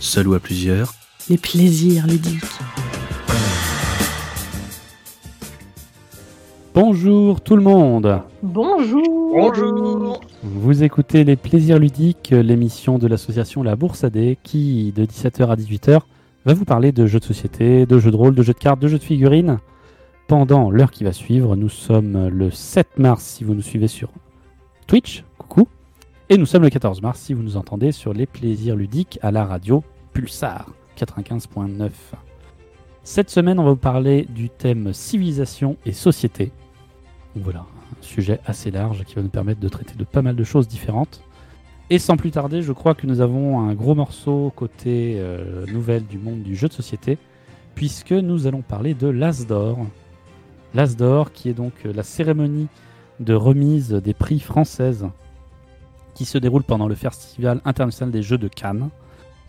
seul ou à plusieurs, les plaisirs ludiques. Bonjour tout le monde. Bonjour. Bonjour. Vous écoutez Les Plaisirs Ludiques, l'émission de l'association La Bourse AD qui, de 17h à 18h, va vous parler de jeux de société, de jeux de rôle, de jeux de cartes, de jeux de figurines. Pendant l'heure qui va suivre, nous sommes le 7 mars si vous nous suivez sur Twitch, coucou. Et nous sommes le 14 mars si vous nous entendez sur Les Plaisirs Ludiques à la radio Pulsar 95.9. Cette semaine, on va vous parler du thème civilisation et société. Voilà, un sujet assez large qui va nous permettre de traiter de pas mal de choses différentes. Et sans plus tarder, je crois que nous avons un gros morceau côté euh, nouvelle du monde du jeu de société, puisque nous allons parler de l'As d'or. L'As d'or, qui est donc euh, la cérémonie de remise des prix françaises qui se déroule pendant le Festival international des jeux de Cannes.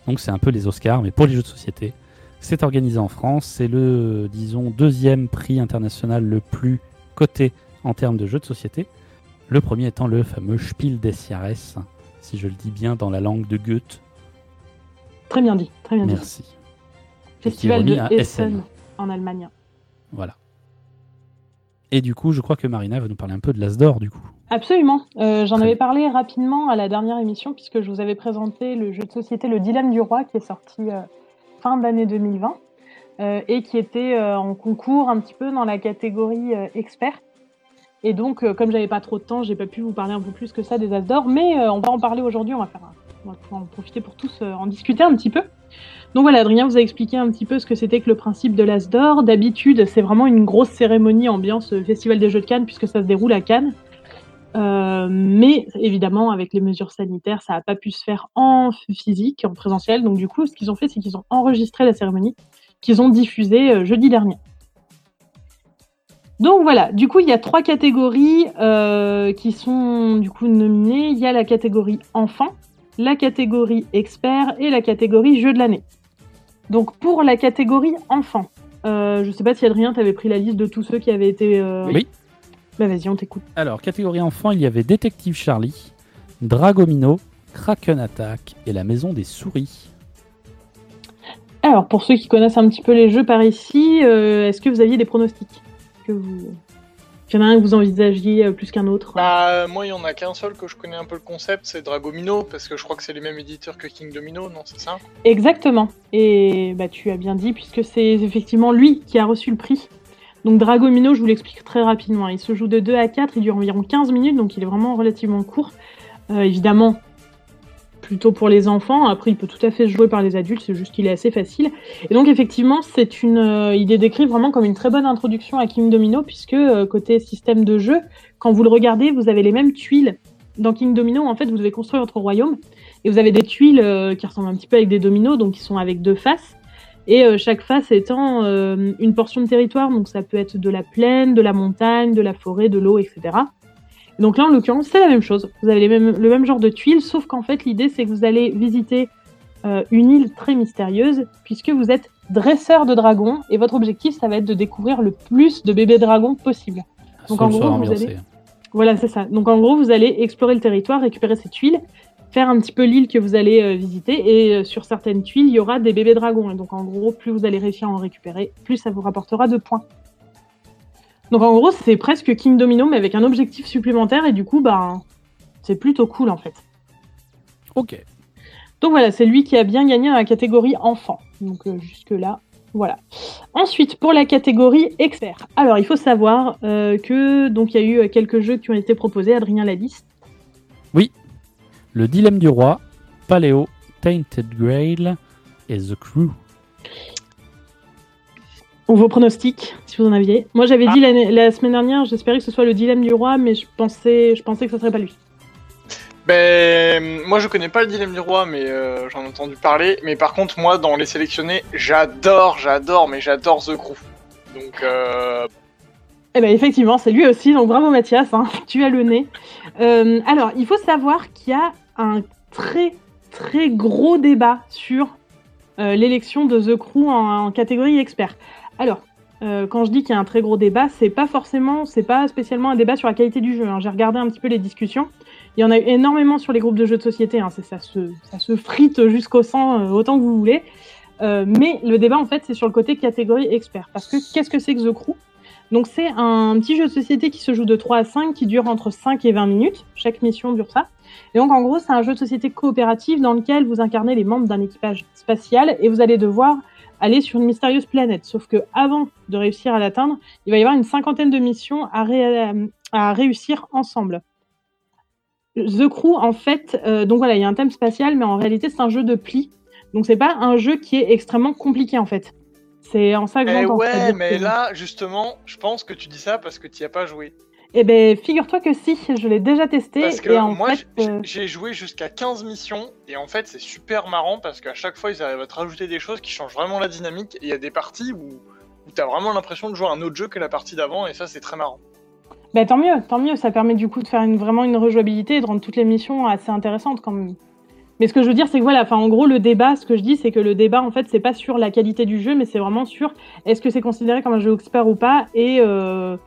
Donc c'est un peu les Oscars, mais pour les jeux de société. C'est organisé en France, c'est le, disons, deuxième prix international le plus coté en termes de jeux de société. Le premier étant le fameux Spiel des Jahres, si je le dis bien dans la langue de Goethe. Très bien dit, très bien Merci. dit. Festival qui est de à Essen en Allemagne. Voilà. Et du coup, je crois que Marina va nous parler un peu de l'As d'or, du coup. Absolument. Euh, J'en avais parlé rapidement à la dernière émission puisque je vous avais présenté le jeu de société Le Dilemme du Roi qui est sorti euh, fin d'année 2020 euh, et qui était en concours un petit peu dans la catégorie expert. Et donc, comme j'avais pas trop de temps, j'ai pas pu vous parler un peu plus que ça des As d'or, mais on va en parler aujourd'hui. On va faire, un- on va en profiter pour tous en discuter un petit peu. Donc voilà, Adrien vous a expliqué un petit peu ce que c'était que le principe de l'As d'or. D'habitude, c'est vraiment une grosse cérémonie ambiance Festival des Jeux de Cannes puisque ça se déroule à Cannes. Euh, mais évidemment, avec les mesures sanitaires, ça n'a pas pu se faire en physique, en présentiel. Donc du coup, ce qu'ils ont fait, c'est qu'ils ont enregistré la cérémonie, qu'ils ont diffusée euh, jeudi dernier. Donc voilà, du coup, il y a trois catégories euh, qui sont du coup nominées. Il y a la catégorie enfant, la catégorie expert et la catégorie jeu de l'année. Donc pour la catégorie enfant, je sais pas si Adrien, tu avais pris la liste de tous ceux qui avaient été. Oui. Bah vas-y, on t'écoute. Alors, catégorie enfant, il y avait Détective Charlie, Dragomino, Kraken Attack et la Maison des Souris. Alors, pour ceux qui connaissent un petit peu les jeux par ici, euh, est-ce que vous aviez des pronostics que vous... Qu'il y en a un que vous envisagiez euh, plus qu'un autre? Bah, euh, moi, il y en a qu'un seul que je connais un peu le concept, c'est Dragomino, parce que je crois que c'est les mêmes éditeurs que King Domino, non, c'est ça? Exactement. Et bah, tu as bien dit, puisque c'est effectivement lui qui a reçu le prix. Donc Dragomino, je vous l'explique très rapidement. Il se joue de 2 à 4, il dure environ 15 minutes, donc il est vraiment relativement court. Euh, évidemment, plutôt pour les enfants. Après, il peut tout à fait se jouer par les adultes, c'est juste qu'il est assez facile. Et donc effectivement, c'est une, euh, il est décrit vraiment comme une très bonne introduction à King Domino, puisque euh, côté système de jeu, quand vous le regardez, vous avez les mêmes tuiles. Dans King Domino, en fait, vous devez construire votre royaume. Et vous avez des tuiles qui ressemblent un petit peu avec des dominos, donc qui sont avec deux faces. Et euh, chaque face étant euh, une portion de territoire, donc ça peut être de la plaine, de la montagne, de la forêt, de l'eau, etc. Donc là, en l'occurrence, c'est la même chose. Vous avez les mêmes- le même genre de tuiles, sauf qu'en fait, l'idée, c'est que vous allez visiter euh, une île très mystérieuse, puisque vous êtes dresseur de dragons, et votre objectif, ça va être de découvrir le plus de bébés dragons possible. Donc, Sur en gros, vous ambiancé. allez- Voilà, c'est ça. Donc en gros, vous allez explorer le territoire, récupérer ces tuiles, faire un petit peu l'île que vous allez euh, visiter, et euh, sur certaines tuiles, il y aura des bébés dragons. Et donc en gros, plus vous allez réussir à en récupérer, plus ça vous rapportera de points. Donc en gros, c'est presque King Domino, mais avec un objectif supplémentaire, et du coup, bah, c'est plutôt cool en fait. Ok. Donc voilà, c'est lui qui a bien gagné dans la catégorie enfant. Donc euh, jusque-là, voilà. Ensuite, pour la catégorie expert. Alors, il faut savoir euh, que donc il y a eu quelques jeux qui ont été proposés. Adrien la liste. Le Dilemme du Roi, Paléo, Tainted Grail et The Crew. Vos pronostics, si vous en aviez. Moi, j'avais dit l'année- la semaine dernière, j'espérais que ce soit le dilemme du roi, mais je pensais, je pensais que ce serait pas lui. Ben, moi, je connais pas le dilemme du roi, mais euh, j'en ai entendu parler. Mais par contre, moi, dans les sélectionnés, j'adore, j'adore, mais j'adore The Crew. Donc, euh, Eh ben effectivement, c'est lui aussi, donc bravo Mathias, hein, tu as le nez. Euh, alors, il faut savoir qu'il y a un très très gros débat sur euh, l'élection de The Crew en, catégorie expert. Alors, euh, quand je dis qu'il y a un très gros débat, c'est pas forcément, c'est pas spécialement un débat sur la qualité du jeu. hein. J'ai regardé un petit peu les discussions. Il y en a eu énormément sur les groupes de jeux de société. hein. Ça, se, frite jusqu'au sang euh, autant que vous voulez. Mais le débat, en fait, c'est sur le côté catégorie expert. Parce que qu'est-ce que c'est que The Crew? Donc, c'est un petit jeu de société qui se joue de 3 à 5, qui dure entre 5 et 20 minutes. Chaque mission dure ça. Et donc, en gros, c'est un jeu de société coopératif dans lequel vous incarnez les membres d'un équipage spatial et vous allez devoir aller sur une mystérieuse planète. Sauf que avant de réussir à l'atteindre, il va y avoir une cinquantaine de missions à, à réussir ensemble. The Crew, en fait, euh, donc voilà, il y a un thème spatial, mais en réalité, c'est un jeu de pli. Donc, c'est pas un jeu qui est extrêmement compliqué, en fait. C'est en ça que Eh j'entends. ouais, mais que- là, justement, je pense que tu dis ça parce que tu n'y as pas joué. Eh ben, figure-toi que si, je l'ai déjà testé. Parce que et en moi, j'ai- euh, j'ai joué jusqu'à 15 missions, et en fait, c'est super marrant parce qu'à chaque fois, ils arrivent à te rajouter des choses qui changent vraiment la dynamique, et il y a des parties où, où t'as vraiment l'impression de jouer un autre jeu que la partie d'avant, et ça, c'est très marrant. bah, tant mieux, tant mieux. Ça permet du coup de faire une, vraiment une rejouabilité et de rendre toutes les missions assez intéressantes quand même. Mais ce que je veux dire, c'est que voilà, enfin, en gros, le débat, ce que je dis, c'est que le débat, en fait, c'est pas sur la qualité du jeu, mais c'est vraiment sur est-ce que c'est considéré comme un jeu expert ou pas. Et euh,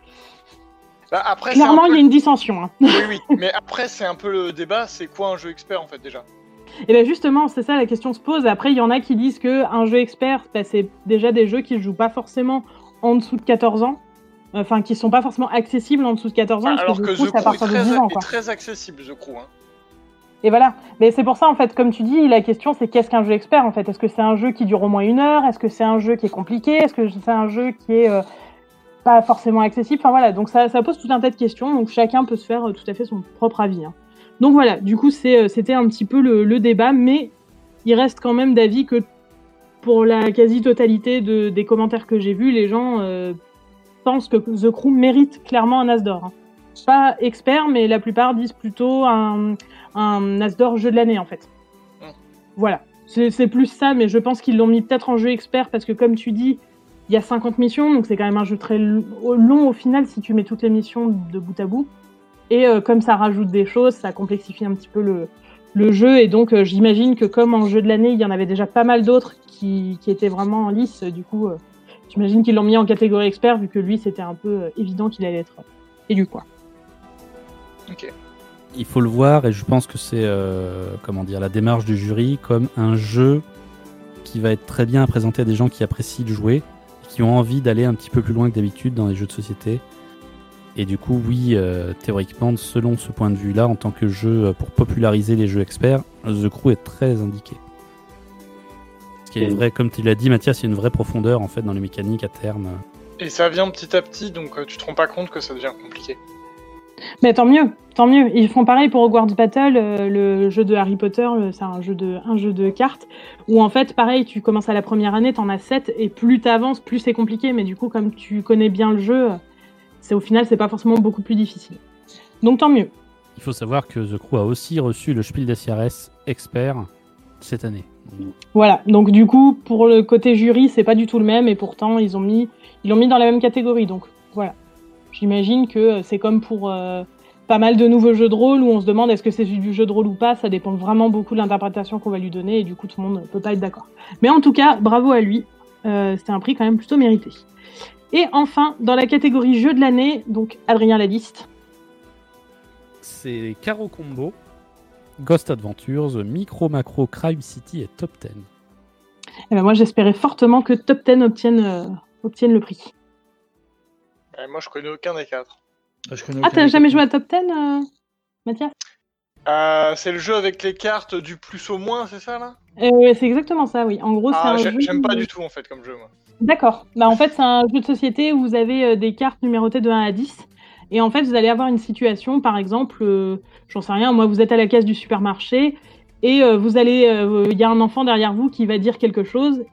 Bah, après, clairement, il y a une dissension. hein. Oui, oui, mais après, c'est un peu le débat, c'est quoi un jeu expert, en fait, déjà? Et bien justement, c'est ça la question se pose. Après, il y en a qui disent que un jeu expert, bah, c'est déjà des jeux qui ne jouent pas forcément en dessous de 14 ans. Enfin, qui sont pas forcément accessibles en dessous de 14 ans. parce Alors que, The Crew est partir de très, 10 ans. est Quoi. très accessible, The Crew. Hein. Et voilà. Mais c'est pour ça, en fait, comme tu dis, la question, c'est qu'est-ce qu'un jeu expert, en fait? Est-ce que c'est un jeu qui dure au moins une heure? Est-ce que c'est un jeu qui est compliqué? Est-ce que c'est un jeu qui est euh, pas forcément accessible? Enfin voilà, donc ça, pose tout un tas de questions. Donc chacun peut se faire euh, tout à fait son propre avis. hein. Donc voilà, du coup, euh, c'était un petit peu le, débat, mais il reste quand même d'avis que pour la quasi-totalité de, des commentaires que j'ai vus, les gens pensent que The Crew mérite clairement un As d'or. hein. Pas expert, mais la plupart disent plutôt un, un As d'or jeu de l'année en fait. Voilà, c'est plus ça, mais je pense qu'ils l'ont mis peut-être en jeu expert parce que comme tu dis, il y a 50 missions, donc c'est quand même un jeu très long au final si tu mets toutes les missions de bout à bout. Et euh, comme ça rajoute des choses, ça complexifie un petit peu le, le jeu. Et donc euh, j'imagine que comme en jeu de l'année, il y en avait déjà pas mal d'autres qui, qui étaient vraiment en lice, du coup, euh, j'imagine qu'ils l'ont mis en catégorie expert vu que lui c'était un peu euh, évident qu'il allait être élu quoi. Ok. Il faut le voir et je pense que c'est euh, comment dire la démarche du jury comme un jeu qui va être très bien à présenter à des gens qui apprécient le jouer, qui ont envie d'aller un petit peu plus loin que d'habitude dans les jeux de société. Et du coup, oui, euh, théoriquement, selon ce point de vue-là, en tant que jeu euh, pour populariser les jeux experts, The Crew est très indiqué. Ce qui est vrai, comme tu l'as dit, Mathias, il y a une vraie profondeur en fait dans les mécaniques à terme. Et ça vient petit à petit, donc tu te rends pas compte que ça devient compliqué. Mais tant mieux, tant mieux. Ils font pareil pour Hogwarts Battle, euh, le jeu de Harry Potter, c'est un jeu de un jeu de cartes où en fait pareil, tu commences à la première année, t'en as 7 et plus t'avances, plus c'est compliqué. Mais du coup, comme tu connais bien le jeu, c'est au final c'est pas forcément beaucoup plus difficile. Donc tant mieux. Il faut savoir que The Crew a aussi reçu le Spiel des CRS expert cette année. Voilà. Donc du coup, pour le côté jury, c'est pas du tout le même et pourtant ils ont mis ils l'ont mis dans la même catégorie. Donc voilà. J'imagine que c'est comme pour euh, pas mal de nouveaux jeux de rôle où on se demande est-ce que c'est du jeu de rôle ou pas. Ça dépend vraiment beaucoup de l'interprétation qu'on va lui donner et du coup tout le monde ne peut pas être d'accord. Mais en tout cas, bravo à lui. Euh, C'était un prix quand même plutôt mérité. Et enfin, dans la catégorie jeu de l'année, donc Adrien la liste. C'est Caro Combo, Ghost Adventures, Micro Macro, Crime City et Top 10. Eh ben moi j'espérais fortement que Top 10 obtienne, euh, obtienne le prix. Euh, moi, je connais aucun des quatre. Ah, je connais Ah, t'as jamais joué à Top 10, euh, Mathias? Euh, c'est le jeu avec les cartes du plus au moins, c'est ça là? Euh, C'est exactement ça, oui. En gros, c'est Ah, un jeu. j'aime pas du tout en fait comme jeu, moi. D'accord. Bah, en fait, c'est un jeu de société où vous avez des cartes numérotées de 1 à 10. Et en fait, vous allez avoir une situation, par exemple, euh, j'en sais rien, moi, vous êtes à la caisse du supermarché et euh, vous allez, euh, il y a un enfant derrière vous qui va dire quelque chose.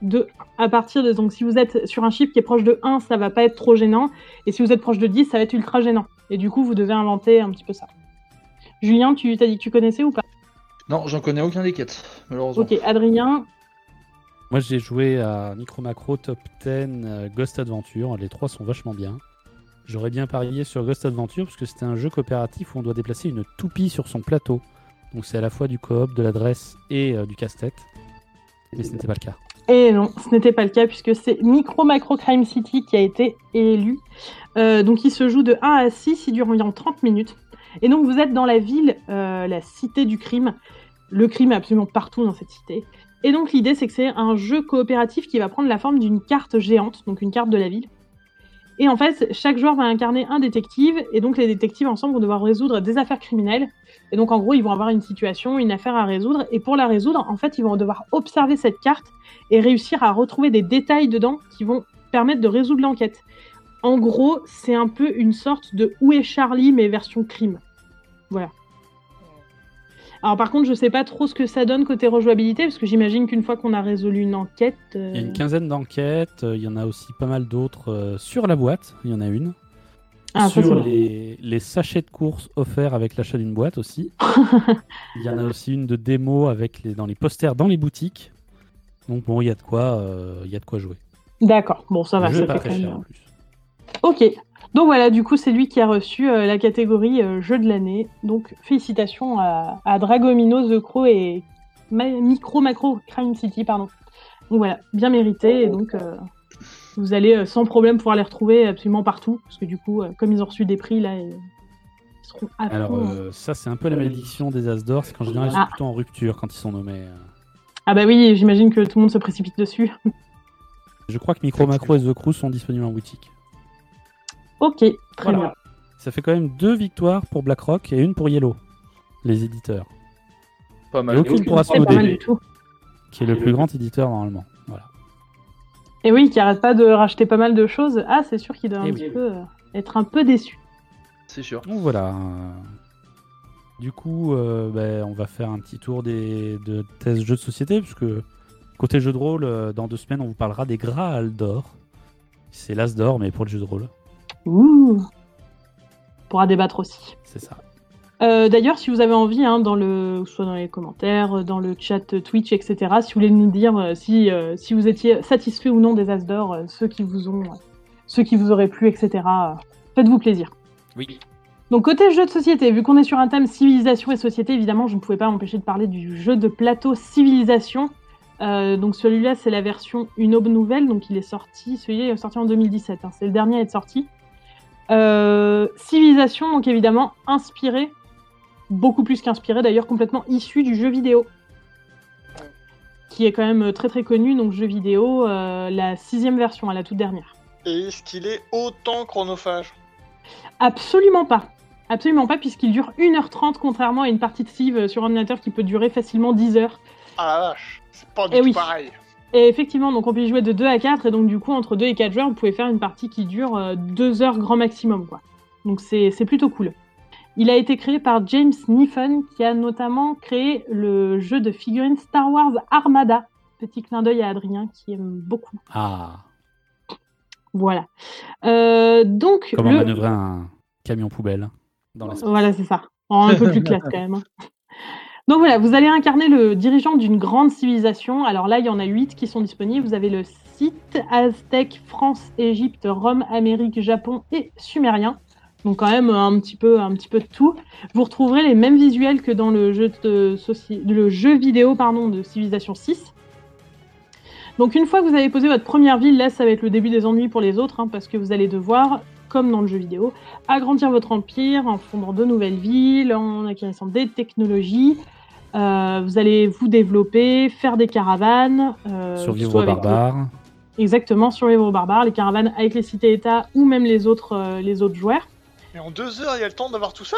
De, à partir de, donc, si vous êtes sur un chiffre qui est proche de 1, ça va pas être trop gênant. Et si vous êtes proche de 10, ça va être ultra gênant. Et du coup, vous devez inventer un petit peu ça. Julien, tu t'as dit que tu connaissais ou pas? Non, j'en connais aucun des quatre, malheureusement. Ok, Adrien, Moi j'ai joué à Micro Macro, Top 10, euh, Ghost Adventure. Les trois sont vachement bien. J'aurais bien parié sur Ghost Adventure parce que c'était un jeu coopératif où on doit déplacer une toupie sur son plateau. Donc c'est à la fois du coop, de l'adresse et euh, du casse-tête. Mais ce n'était pas le cas. Et non, ce n'était pas le cas puisque c'est Micro Macro Crime City qui a été élu. Euh, donc il se joue de 1 à 6, il dure environ 30 minutes. Et donc vous êtes dans la ville, euh, la cité du crime. Le crime est absolument partout dans cette cité. Et donc l'idée c'est que c'est un jeu coopératif qui va prendre la forme d'une carte géante, donc une carte de la ville. Et en fait, chaque joueur va incarner un détective, et donc les détectives ensemble vont devoir résoudre des affaires criminelles. Et donc en gros, ils vont avoir une situation, une affaire à résoudre, et pour la résoudre, en fait, ils vont devoir observer cette carte et réussir à retrouver des détails dedans qui vont permettre de résoudre l'enquête. En gros, c'est un peu une sorte de Où est Charlie, mais version crime? Voilà. Alors par contre, je sais pas trop ce que ça donne côté rejouabilité, parce que j'imagine qu'une fois qu'on a résolu une enquête... euh, Il y a une quinzaine d'enquêtes, euh, il y en a aussi pas mal d'autres euh, sur la boîte, il y en a une. Ah, sur les, les sachets de courses offerts avec l'achat d'une boîte aussi. il y en a aussi une de démo avec les, dans les posters dans les boutiques. Donc bon, il y a de quoi, euh, il y a de quoi jouer. D'accord, bon ça va, ça est pas fait très cher en plus. Ok, donc voilà, du coup c'est lui qui a reçu euh, la catégorie euh, jeu de l'année. Donc félicitations à, à Dragomino, The Crow et Ma- Micro Macro Crime City, pardon. Donc voilà, bien mérité, et donc euh, vous allez sans problème pouvoir les retrouver absolument partout, parce que du coup, comme ils ont reçu des prix là, ils seront à Alors fond. ça c'est un peu la malédiction des As d'or, c'est qu'en général ils sont Ah. plutôt en rupture quand ils sont nommés. Ah bah oui, j'imagine que tout le monde se précipite dessus. Je crois que Micro Macro et The Crew sont disponibles en boutique. Ok, très Voilà. bien. Ça fait quand même deux victoires pour BlackRock et une pour Yellow, les éditeurs, Pas mal. Et aucune pour C'est pas mal Asmodée, du tout. qui est le plus grand éditeur normalement. Voilà. Et oui, qui arrête pas de racheter pas mal de choses. Ah, c'est sûr qu'il doit Eh un oui. petit peu euh, être un peu déçu. C'est sûr. Donc voilà. Du coup, euh, ben, on va faire un petit tour des de tests jeux de société, puisque côté jeu de rôle, euh, dans deux semaines, on vous parlera des Graal d'or. C'est l'As d'or, mais pour le jeu de rôle, Ouh. On pourra débattre aussi. c'est ça. Euh, D'ailleurs, si vous avez envie, hein, dans le, soit dans les commentaires, dans le chat Twitch, etc., si vous voulez nous dire euh, si, euh, si vous étiez satisfait ou non des As d'or, euh, ceux qui vous ont, euh, ceux qui vous auraient plu, etc., euh, faites-vous plaisir. Oui. Donc côté jeu de société, vu qu'on est sur un thème civilisation et société, évidemment, je ne pouvais pas m'empêcher de parler du jeu de plateau civilisation. Euh, donc celui-là, c'est la version Une aube nouvelle, donc il est sorti, celui-là est sorti en 2017, hein, c'est le dernier à être sorti. Euh, civilisation, donc évidemment inspiré, beaucoup plus qu'inspiré, d'ailleurs complètement issu du jeu vidéo, qui est quand même très très connu, donc jeu vidéo, euh, la sixième version, à la toute dernière. Et est-ce qu'il est autant chronophage? Absolument pas. Absolument pas, puisqu'il dure 1h30, contrairement à une partie de Civ sur ordinateur qui peut durer facilement 10 heures. Ah la vache, c'est pas du Eh tout oui. pareil. Et effectivement, donc on peut y jouer de 2 à 4, et donc du coup, entre 2 et 4 joueurs, vous pouvez faire une partie qui dure 2 heures grand maximum, quoi. Donc c'est c'est plutôt cool. Il a été créé par James Niffen, qui a notamment créé le jeu de figurines Star Wars Armada. Petit clin d'œil à Adrien, qui aime beaucoup. Ah, Voilà. Euh, donc, comment le... manœuvrer un camion poubelle dans l'espace. Voilà, c'est ça. En un peu plus classe quand même. Donc voilà, vous allez incarner le dirigeant d'une grande civilisation. Alors là, il y en a huit qui sont disponibles. Vous avez le site Aztèque, France, Égypte, Rome, Amérique, Japon et Sumérien. Donc quand même un petit peu, un peu de tout. Vous retrouverez les mêmes visuels que dans le jeu, de le vidéo de Civilisation 6. Donc une fois que vous avez posé votre première ville, là ça va être le début des ennuis pour les autres, hein, parce que vous allez devoir, comme dans le jeu vidéo, agrandir votre empire en fondant de nouvelles villes, en acquérissant des technologies. Euh, vous allez vous développer, faire des caravanes. euh, Survivre aux avec- barbares. Exactement, survivre aux barbares, les caravanes avec les cités-États ou même les autres, euh, les autres joueurs. Mais en deux heures, il y a le temps d'avoir tout ça?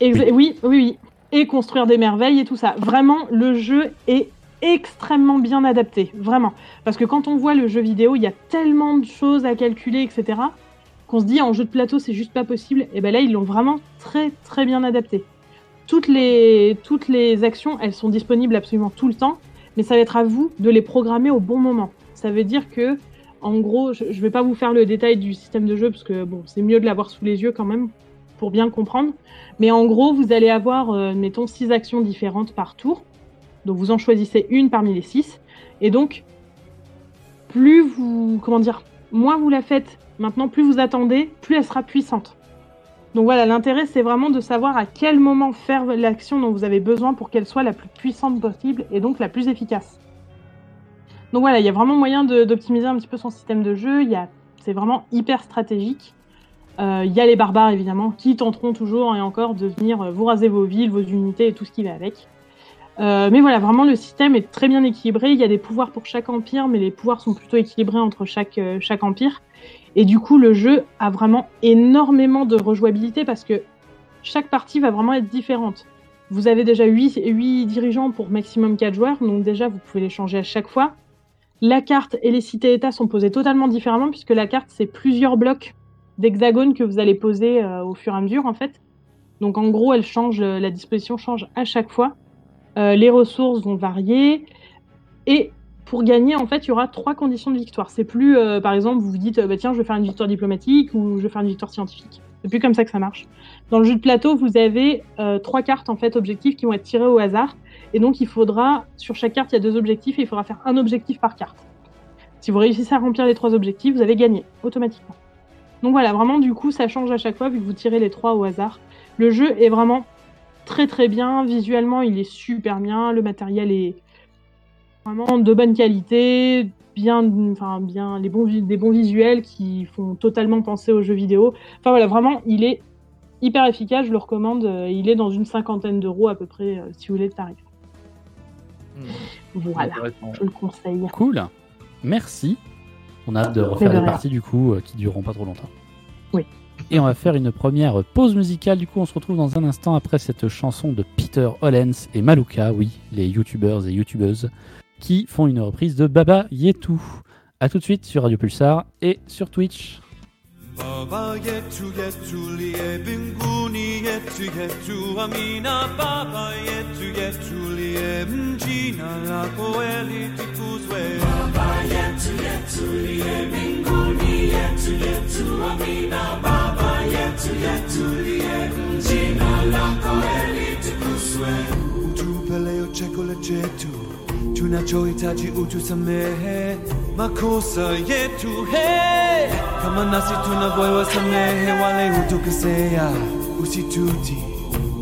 Exa- Oui. oui, oui, oui. Et construire des merveilles et tout ça. Vraiment, le jeu est extrêmement bien adapté. Vraiment. Parce que quand on voit le jeu vidéo, il y a tellement de choses à calculer, etc. Qu'on se dit en jeu de plateau, c'est juste pas possible. Et ben là, ils l'ont vraiment très, très bien adapté. Toutes les, actions, elles sont disponibles absolument tout le temps. Mais ça va être à vous de les programmer au bon moment. Ça veut dire que, en gros, je, je vais pas vous faire le détail du système de jeu parce que bon, c'est mieux de l'avoir sous les yeux quand même pour bien comprendre. Mais en gros, vous allez avoir, euh, mettons, six actions différentes par tour. Donc vous en choisissez une parmi les six. Et donc, plus vous, comment dire, moins vous la faites maintenant, plus vous attendez, plus elle sera puissante. Donc voilà, l'intérêt, c'est vraiment de savoir à quel moment faire l'action dont vous avez besoin pour qu'elle soit la plus puissante possible et donc la plus efficace. Donc voilà, il y a vraiment moyen d'optimiser un petit peu son système de jeu. C'est vraiment hyper stratégique. Euh, Il y a les barbares, évidemment, qui tenteront toujours et encore de venir euh, vous raser vos villes, vos unités et tout ce qui va avec. Euh, mais voilà, vraiment, le système est très bien équilibré. Il y a des pouvoirs pour chaque empire, mais les pouvoirs sont plutôt équilibrés entre chaque empire. Et du coup, le jeu a vraiment énormément de rejouabilité parce que chaque partie va vraiment être différente. Vous avez déjà 8, dirigeants pour maximum 4 joueurs, donc déjà, vous pouvez les changer à chaque fois. La carte et les cités-états sont posés totalement différemment, puisque la carte, c'est plusieurs blocs d'hexagones que vous allez poser euh, au fur et à mesure, en fait. Donc en gros, elle change, euh, la disposition change à chaque fois. Euh, les ressources vont varier. Et pour gagner, en fait, il y aura trois conditions de victoire. C'est plus, euh, par exemple, vous vous dites, euh, bah, tiens, je vais faire une victoire diplomatique ou je vais faire une victoire scientifique. C'est plus comme ça que ça marche. Dans le jeu de plateau, vous avez euh, trois cartes, en fait, objectifs qui vont être tirées au hasard. Et donc, il faudra, sur chaque carte, il y a deux objectifs et il faudra faire un objectif par carte. Si vous réussissez à remplir les trois objectifs, vous avez gagné, automatiquement. Donc voilà, vraiment, du coup, ça change à chaque fois vu que vous tirez les trois au hasard. Le jeu est vraiment très très bien. Visuellement, il est super bien. Le matériel est vraiment de bonne qualité. Bien, enfin, bien, les bons, des bons visuels qui font totalement penser aux jeux vidéo. Enfin voilà, vraiment, il est hyper efficace. Je le recommande. Euh, Il est dans une cinquantaine d'euros à peu près, euh, si vous voulez, le tarif. Voilà, Intéressant. je le conseille. Cool. Merci. On a hâte de refaire de des parties du coup euh, qui dureront pas trop longtemps. Oui. Et on va faire une première pause musicale. Du coup, on se retrouve dans un instant après cette chanson de Peter Hollens et Maluka, oui, les youtubeurs et youtubeuses, qui font une reprise de Baba Yetu. A tout de suite sur Radio Pulsar et sur Twitch. Baba yetu yetu liye binguni yetu yetu amina Baba yetu yetu liye mjina lako eli tukuzwe Baba yetu yetu liye binguni yetu yetu amina Baba yetu yetu liye mjina lako eli tukuzwe Utupeleo chakula chetu tunachohitaji utusamehe makosa yetu he. Kama nasi tunavyowasamehe wale hutukosea usituti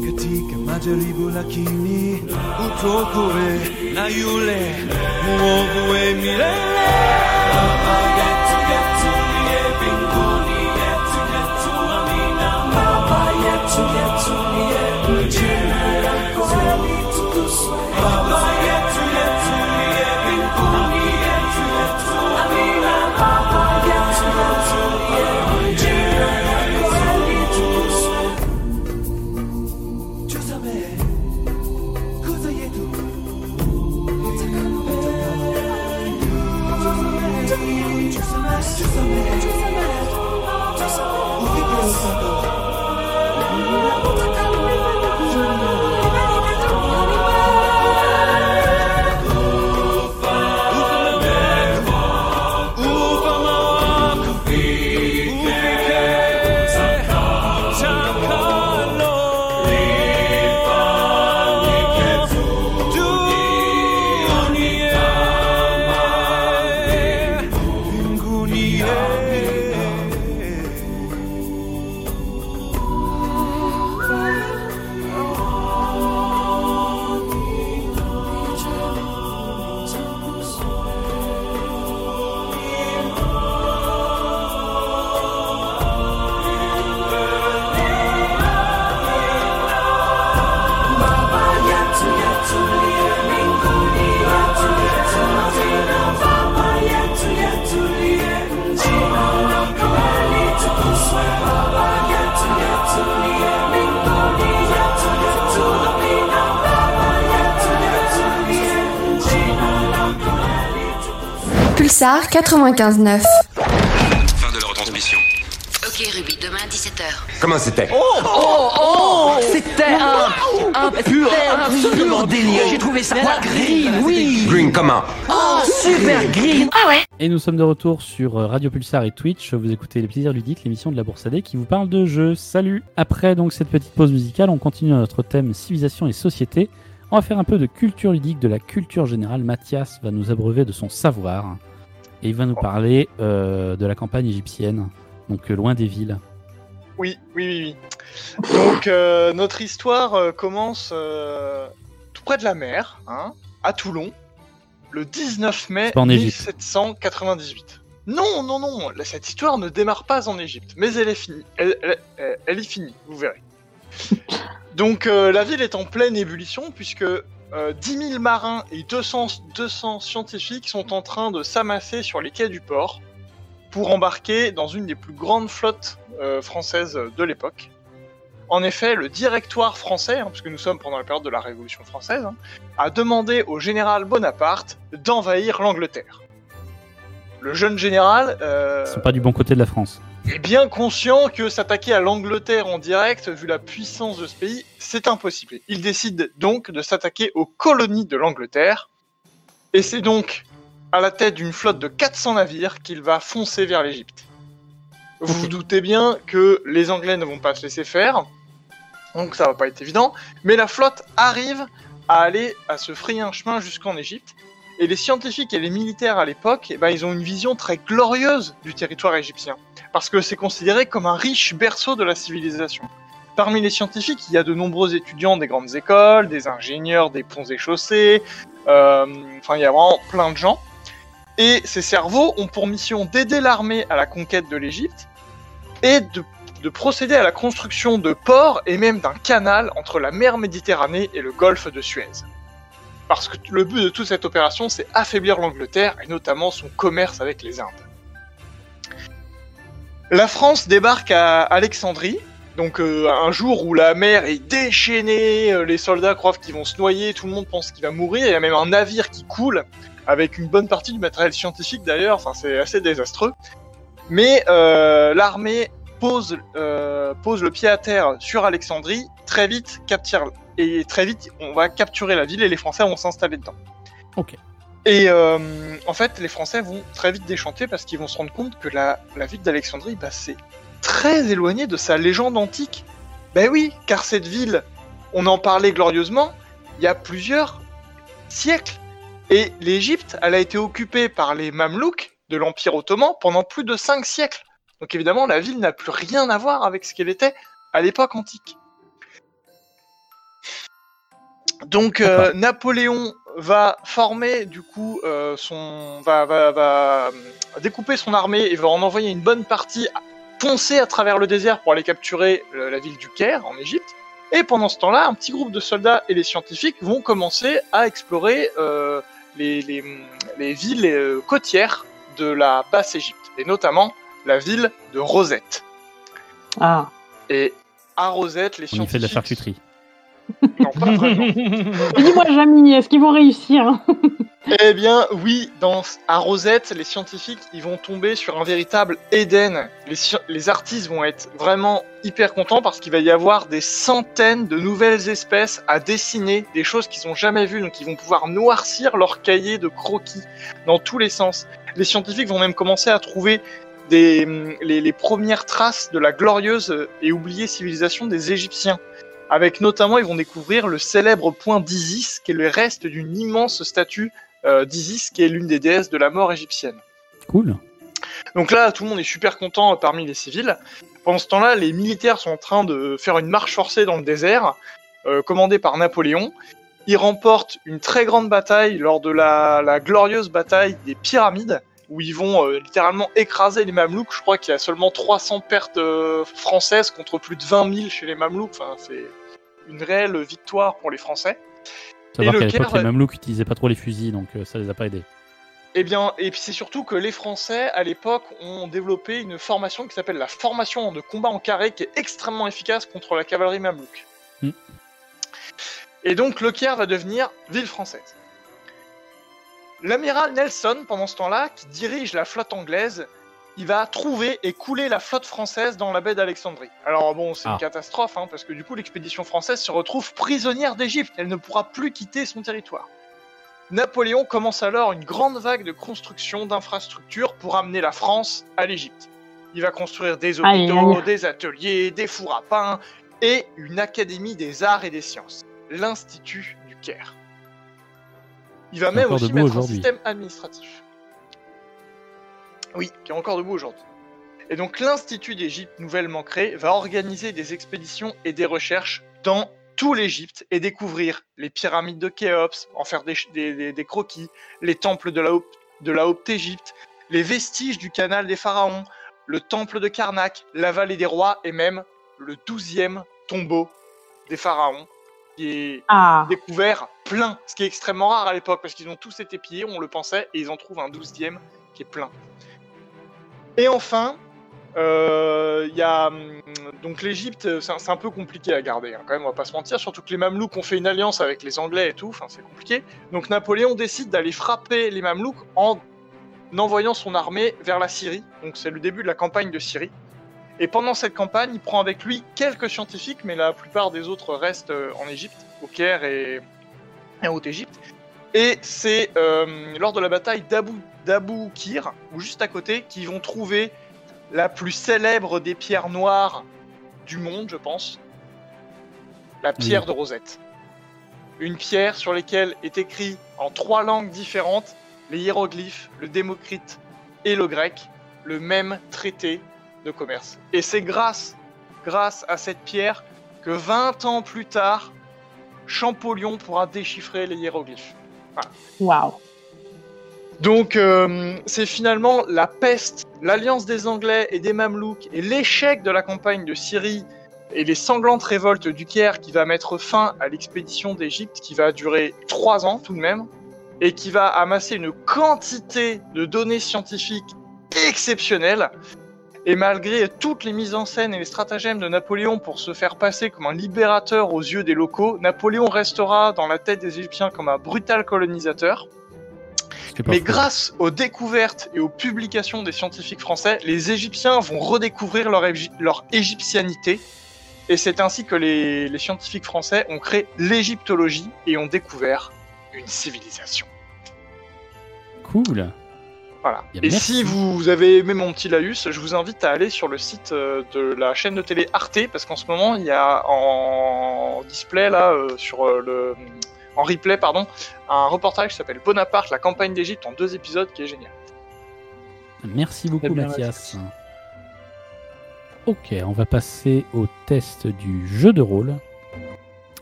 katika majaribu lakini utuokoe na yule muovu we milele just a minute, just a minute, just a minute. Look at this. Pulsar 95.9. Fin de la retransmission. Ok Ruby, demain 17h. Comment c'était? C'était un, un pur, un pur délire. J'ai trouvé ça green, oui. Green comment Oh, super green. Et nous sommes de retour sur euh, Radio Pulsar et Twitch. Vous écoutez Les Plaisirs Ludiques, l'émission de la Bourse AD qui vous parle de jeux. Salut Après donc cette petite pause musicale, on continue notre thème civilisation et société. On va faire un peu de culture ludique, de la culture générale. Mathias va nous abreuver de son savoir. Et il va nous parler euh, de la campagne égyptienne, donc euh, loin des villes. Oui, oui, oui, oui. Donc, euh, notre histoire commence euh, tout près de la mer, hein, à Toulon. le 19 mai C'est pas en Égypte. 1798. Non, non, non, cette histoire ne démarre pas en Égypte, mais elle est finie. Elle, elle, est finie, vous verrez. Donc la ville est en pleine ébullition puisque euh, 10 000 marins et 200, 200 scientifiques sont en train de s'amasser sur les quais du port pour embarquer dans une des plus grandes flottes euh, françaises de l'époque. En effet, le directoire français, hein, puisque nous sommes pendant la période de la Révolution française, hein, a demandé au général Bonaparte d'envahir l'Angleterre. Le jeune général euh, Ils sont pas du bon côté de la France. Est bien conscient que s'attaquer à l'Angleterre en direct, vu la puissance de ce pays, c'est impossible. Il décide donc de s'attaquer aux colonies de l'Angleterre, et c'est donc à la tête d'une flotte de 400 navires qu'il va foncer vers l'Égypte. Vous vous doutez bien que les Anglais ne vont pas se laisser faire, donc ça va pas être évident, mais la flotte arrive à aller à se frayer un chemin jusqu'en Égypte, et les scientifiques et les militaires à l'époque, eh ben, ils ont une vision très glorieuse du territoire égyptien parce que c'est considéré comme un riche berceau de la civilisation. Parmi les scientifiques, il y a de nombreux étudiants des grandes écoles, des ingénieurs des ponts et chaussées, euh, enfin il y a vraiment plein de gens. Et ces cerveaux ont pour mission d'aider l'armée à la conquête de l'Égypte et de, de procéder à la construction de ports et même d'un canal entre la mer Méditerranée et le golfe de Suez. Parce que le but de toute cette opération, c'est affaiblir l'Angleterre et notamment son commerce avec les Indes. La France débarque à Alexandrie, donc euh, un jour où la mer est déchaînée, euh, les soldats croient qu'ils vont se noyer, tout le monde pense qu'il va mourir, il y a même un navire qui coule, avec une bonne partie du matériel scientifique d'ailleurs, enfin c'est assez désastreux. Mais euh, l'armée pose, euh, pose le pied à terre sur Alexandrie, très vite capture, et très vite on va capturer la ville et les Français vont s'installer dedans. Ok. Et euh, en fait, les Français vont très vite déchanter parce qu'ils vont se rendre compte que la, la ville d'Alexandrie, bah, c'est très éloigné de sa légende antique. Ben oui, car cette ville, on en parlait glorieusement, il y a plusieurs siècles. Et l'Égypte, elle a été occupée par les Mamelouks de l'Empire ottoman pendant plus de cinq siècles. Donc évidemment, la ville n'a plus rien à voir avec ce qu'elle était à l'époque antique. Donc euh, Napoléon va former du coup euh, son va, va, va euh, découper son armée et va en envoyer une bonne partie à- foncer à travers le désert pour aller capturer la ville du Caire en Égypte. Et pendant ce temps-là, un petit groupe de soldats et les scientifiques vont commencer à explorer euh, les, les, les villes côtières de la basse Égypte et notamment la ville de Rosette. Ah. Et à Rosette, les On scientifiques fait de la charcuterie. non pas vraiment. Dis-moi, Jamie, est-ce qu'ils vont réussir hein Eh bien, oui, dans, à Rosette, les scientifiques, ils vont tomber sur un véritable Éden. Les, sci- les artistes vont être vraiment hyper contents parce qu'il va y avoir des centaines de nouvelles espèces à dessiner, des choses qu'ils n'ont jamais vues, donc ils vont pouvoir noircir leur cahier de croquis dans tous les sens. Les scientifiques vont même commencer à trouver des, les, les premières traces de la glorieuse et oubliée civilisation des Égyptiens. Avec notamment, ils vont découvrir le célèbre point d'Isis, qui est le reste d'une immense statue euh, d'Isis, qui est l'une des déesses de la mort égyptienne. Cool. Donc là, tout le monde est super content parmi les civils. Pendant ce temps-là, les militaires sont en train de faire une marche forcée dans le désert, euh, commandée par Napoléon. Ils remportent une très grande bataille lors de la, la glorieuse bataille des pyramides, où ils vont euh, littéralement écraser les Mamelouks. Je crois qu'il y a seulement 300 pertes euh, françaises contre plus de 20 000 chez les Mamelouks. Enfin, c'est une réelle victoire pour les Français. Savoir qu'à l'époque, les Mamelouks n'utilisaient pas trop les fusils, donc euh, ça les a pas aidés. Eh bien, et puis c'est surtout que les Français, à l'époque, ont développé une formation qui s'appelle la formation de combat en carré, qui est extrêmement efficace contre la cavalerie mamelouk. Hmm. Et donc, Le Caire va devenir ville française. L'amiral Nelson, pendant ce temps-là, qui dirige la flotte anglaise, il va trouver et couler la flotte française dans la baie d'Alexandrie. Alors bon, c'est Ah. une catastrophe, hein, parce que du coup, l'expédition française se retrouve prisonnière d'Égypte. Elle ne pourra plus quitter son territoire. Napoléon commence alors une grande vague de construction d'infrastructures pour amener la France à l'Égypte. Il va construire des hôpitaux, des ateliers, des fours à pain et une académie des arts et des sciences, l'Institut du Caire. Il va même encore aussi mettre un système administratif. Oui, qui est encore debout aujourd'hui. Et donc l'Institut d'Égypte nouvellement créé va organiser des expéditions et des recherches dans tout l'Égypte et découvrir les pyramides de Khéops, en faire des, ch- des- des- des croquis, les temples de la, Haute- de la Haute Égypte, les vestiges du canal des pharaons, le temple de Karnak, la vallée des rois et même le douzième tombeau des pharaons qui est Ah, découvert plein, ce qui est extrêmement rare à l'époque parce qu'ils ont tous été pillés, on le pensait, et ils en trouvent un douzième qui est plein. Et enfin, euh, il y a hum, donc l'Égypte, c'est un, c'est un peu compliqué à garder, hein, quand même, on va pas se mentir, surtout que les Mamelouks ont fait une alliance avec les Anglais et tout, enfin c'est compliqué. Donc Napoléon décide d'aller frapper les Mamelouks en envoyant son armée vers la Syrie. Donc c'est le début de la campagne de Syrie. Et pendant cette campagne, il prend avec lui quelques scientifiques, mais la plupart des autres restent euh, en Égypte, au Caire et, et en Haute-Égypte. Et c'est euh, lors de la bataille d'Abu d'Abu Kir, ou juste à côté, qu'ils vont trouver la plus célèbre des pierres noires du monde, je pense. La pierre de Rosette. Une pierre sur laquelle est écrit en trois langues différentes les hiéroglyphes, le démocrite et le grec, le même traité de commerce. Et c'est grâce, grâce à cette pierre que 20 ans plus tard, Champollion pourra déchiffrer les hiéroglyphes. waouh. Donc euh, c'est finalement la peste, l'alliance des Anglais et des Mamelouks et l'échec de la campagne de Syrie et les sanglantes révoltes du Caire qui va mettre fin à l'expédition d'Égypte qui va durer trois ans tout de même et qui va amasser une quantité de données scientifiques exceptionnelles. Et malgré toutes les mises en scène et les stratagèmes de Napoléon pour se faire passer comme un libérateur aux yeux des locaux, Napoléon restera dans la tête des Égyptiens comme un brutal colonisateur. Mais grâce aux découvertes et aux publications des scientifiques français, les Égyptiens vont redécouvrir leur, égy- leur égyptianité. Et c'est ainsi que les, les scientifiques français ont créé l'égyptologie et ont découvert une civilisation. Cool. Voilà. Bien, Et merci. si vous avez aimé mon petit laïus, je vous invite à aller sur le site euh, de la chaîne de télé Arte, parce qu'en ce moment, il y a en display, là, euh, sur euh, le. En replay, pardon, un reportage qui s'appelle Bonaparte, la campagne d'Égypte en deux épisodes qui est génial. Merci beaucoup, bien, Mathias. Ok, on va passer au test du jeu de rôle.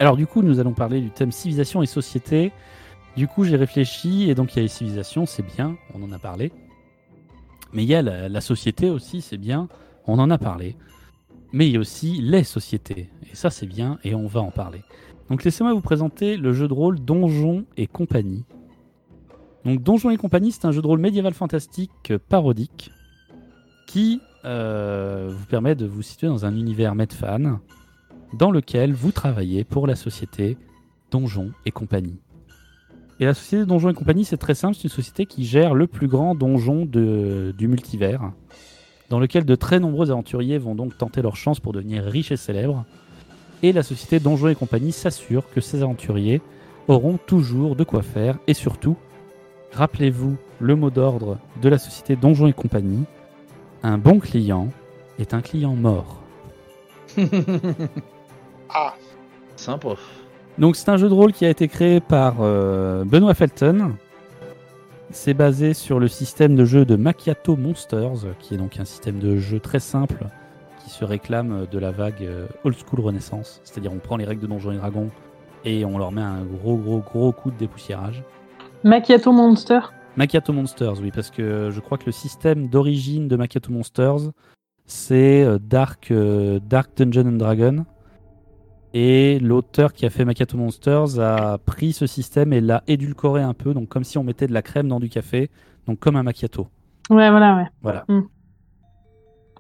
Alors, du coup, nous allons parler du thème civilisation et société. Du coup, j'ai réfléchi, et donc il y a les civilisations, c'est bien, on en a parlé. Mais il y a la, société aussi, c'est bien, on en a parlé. Mais il y a aussi les sociétés, et ça c'est bien, et on va en parler. Donc laissez-moi vous présenter le jeu de rôle Donjons et compagnie. Donc Donjons et compagnie, c'est un jeu de rôle médiéval fantastique euh, parodique qui euh, vous permet de vous situer dans un univers Medfan dans lequel vous travaillez pour la société Donjons et compagnie. Et la société Donjons et compagnie, c'est très simple, c'est une société qui gère le plus grand donjon de- du multivers, dans lequel de très nombreux aventuriers vont donc tenter leur chance pour devenir riches et célèbres. Et la société Donjons et compagnie s'assure que ces aventuriers auront toujours de quoi faire et surtout, rappelez-vous le mot d'ordre de la société Donjons et compagnie, un bon client est un client mort. Ah, Sympa. Donc c'est un jeu de rôle qui a été créé par euh, Benoît Felton. C'est basé sur le système de jeu de Macchiato Monsters, qui est donc un système de jeu très simple qui se réclame de la vague euh, old school renaissance. C'est-à-dire on prend les règles de Donjons et Dragons et on leur met un gros gros gros coup de dépoussiérage. Macchiato Monster? Macchiato Monsters, oui, parce que je crois que le système d'origine de Macchiato Monsters, c'est euh, Dark, euh, Dark Dungeon and Dragon. Et l'auteur qui a fait Macchiato Monsters a pris ce système et l'a édulcoré un peu, donc comme si on mettait de la crème dans du café, donc comme un macchiato. Ouais, voilà, ouais. Voilà. Mm.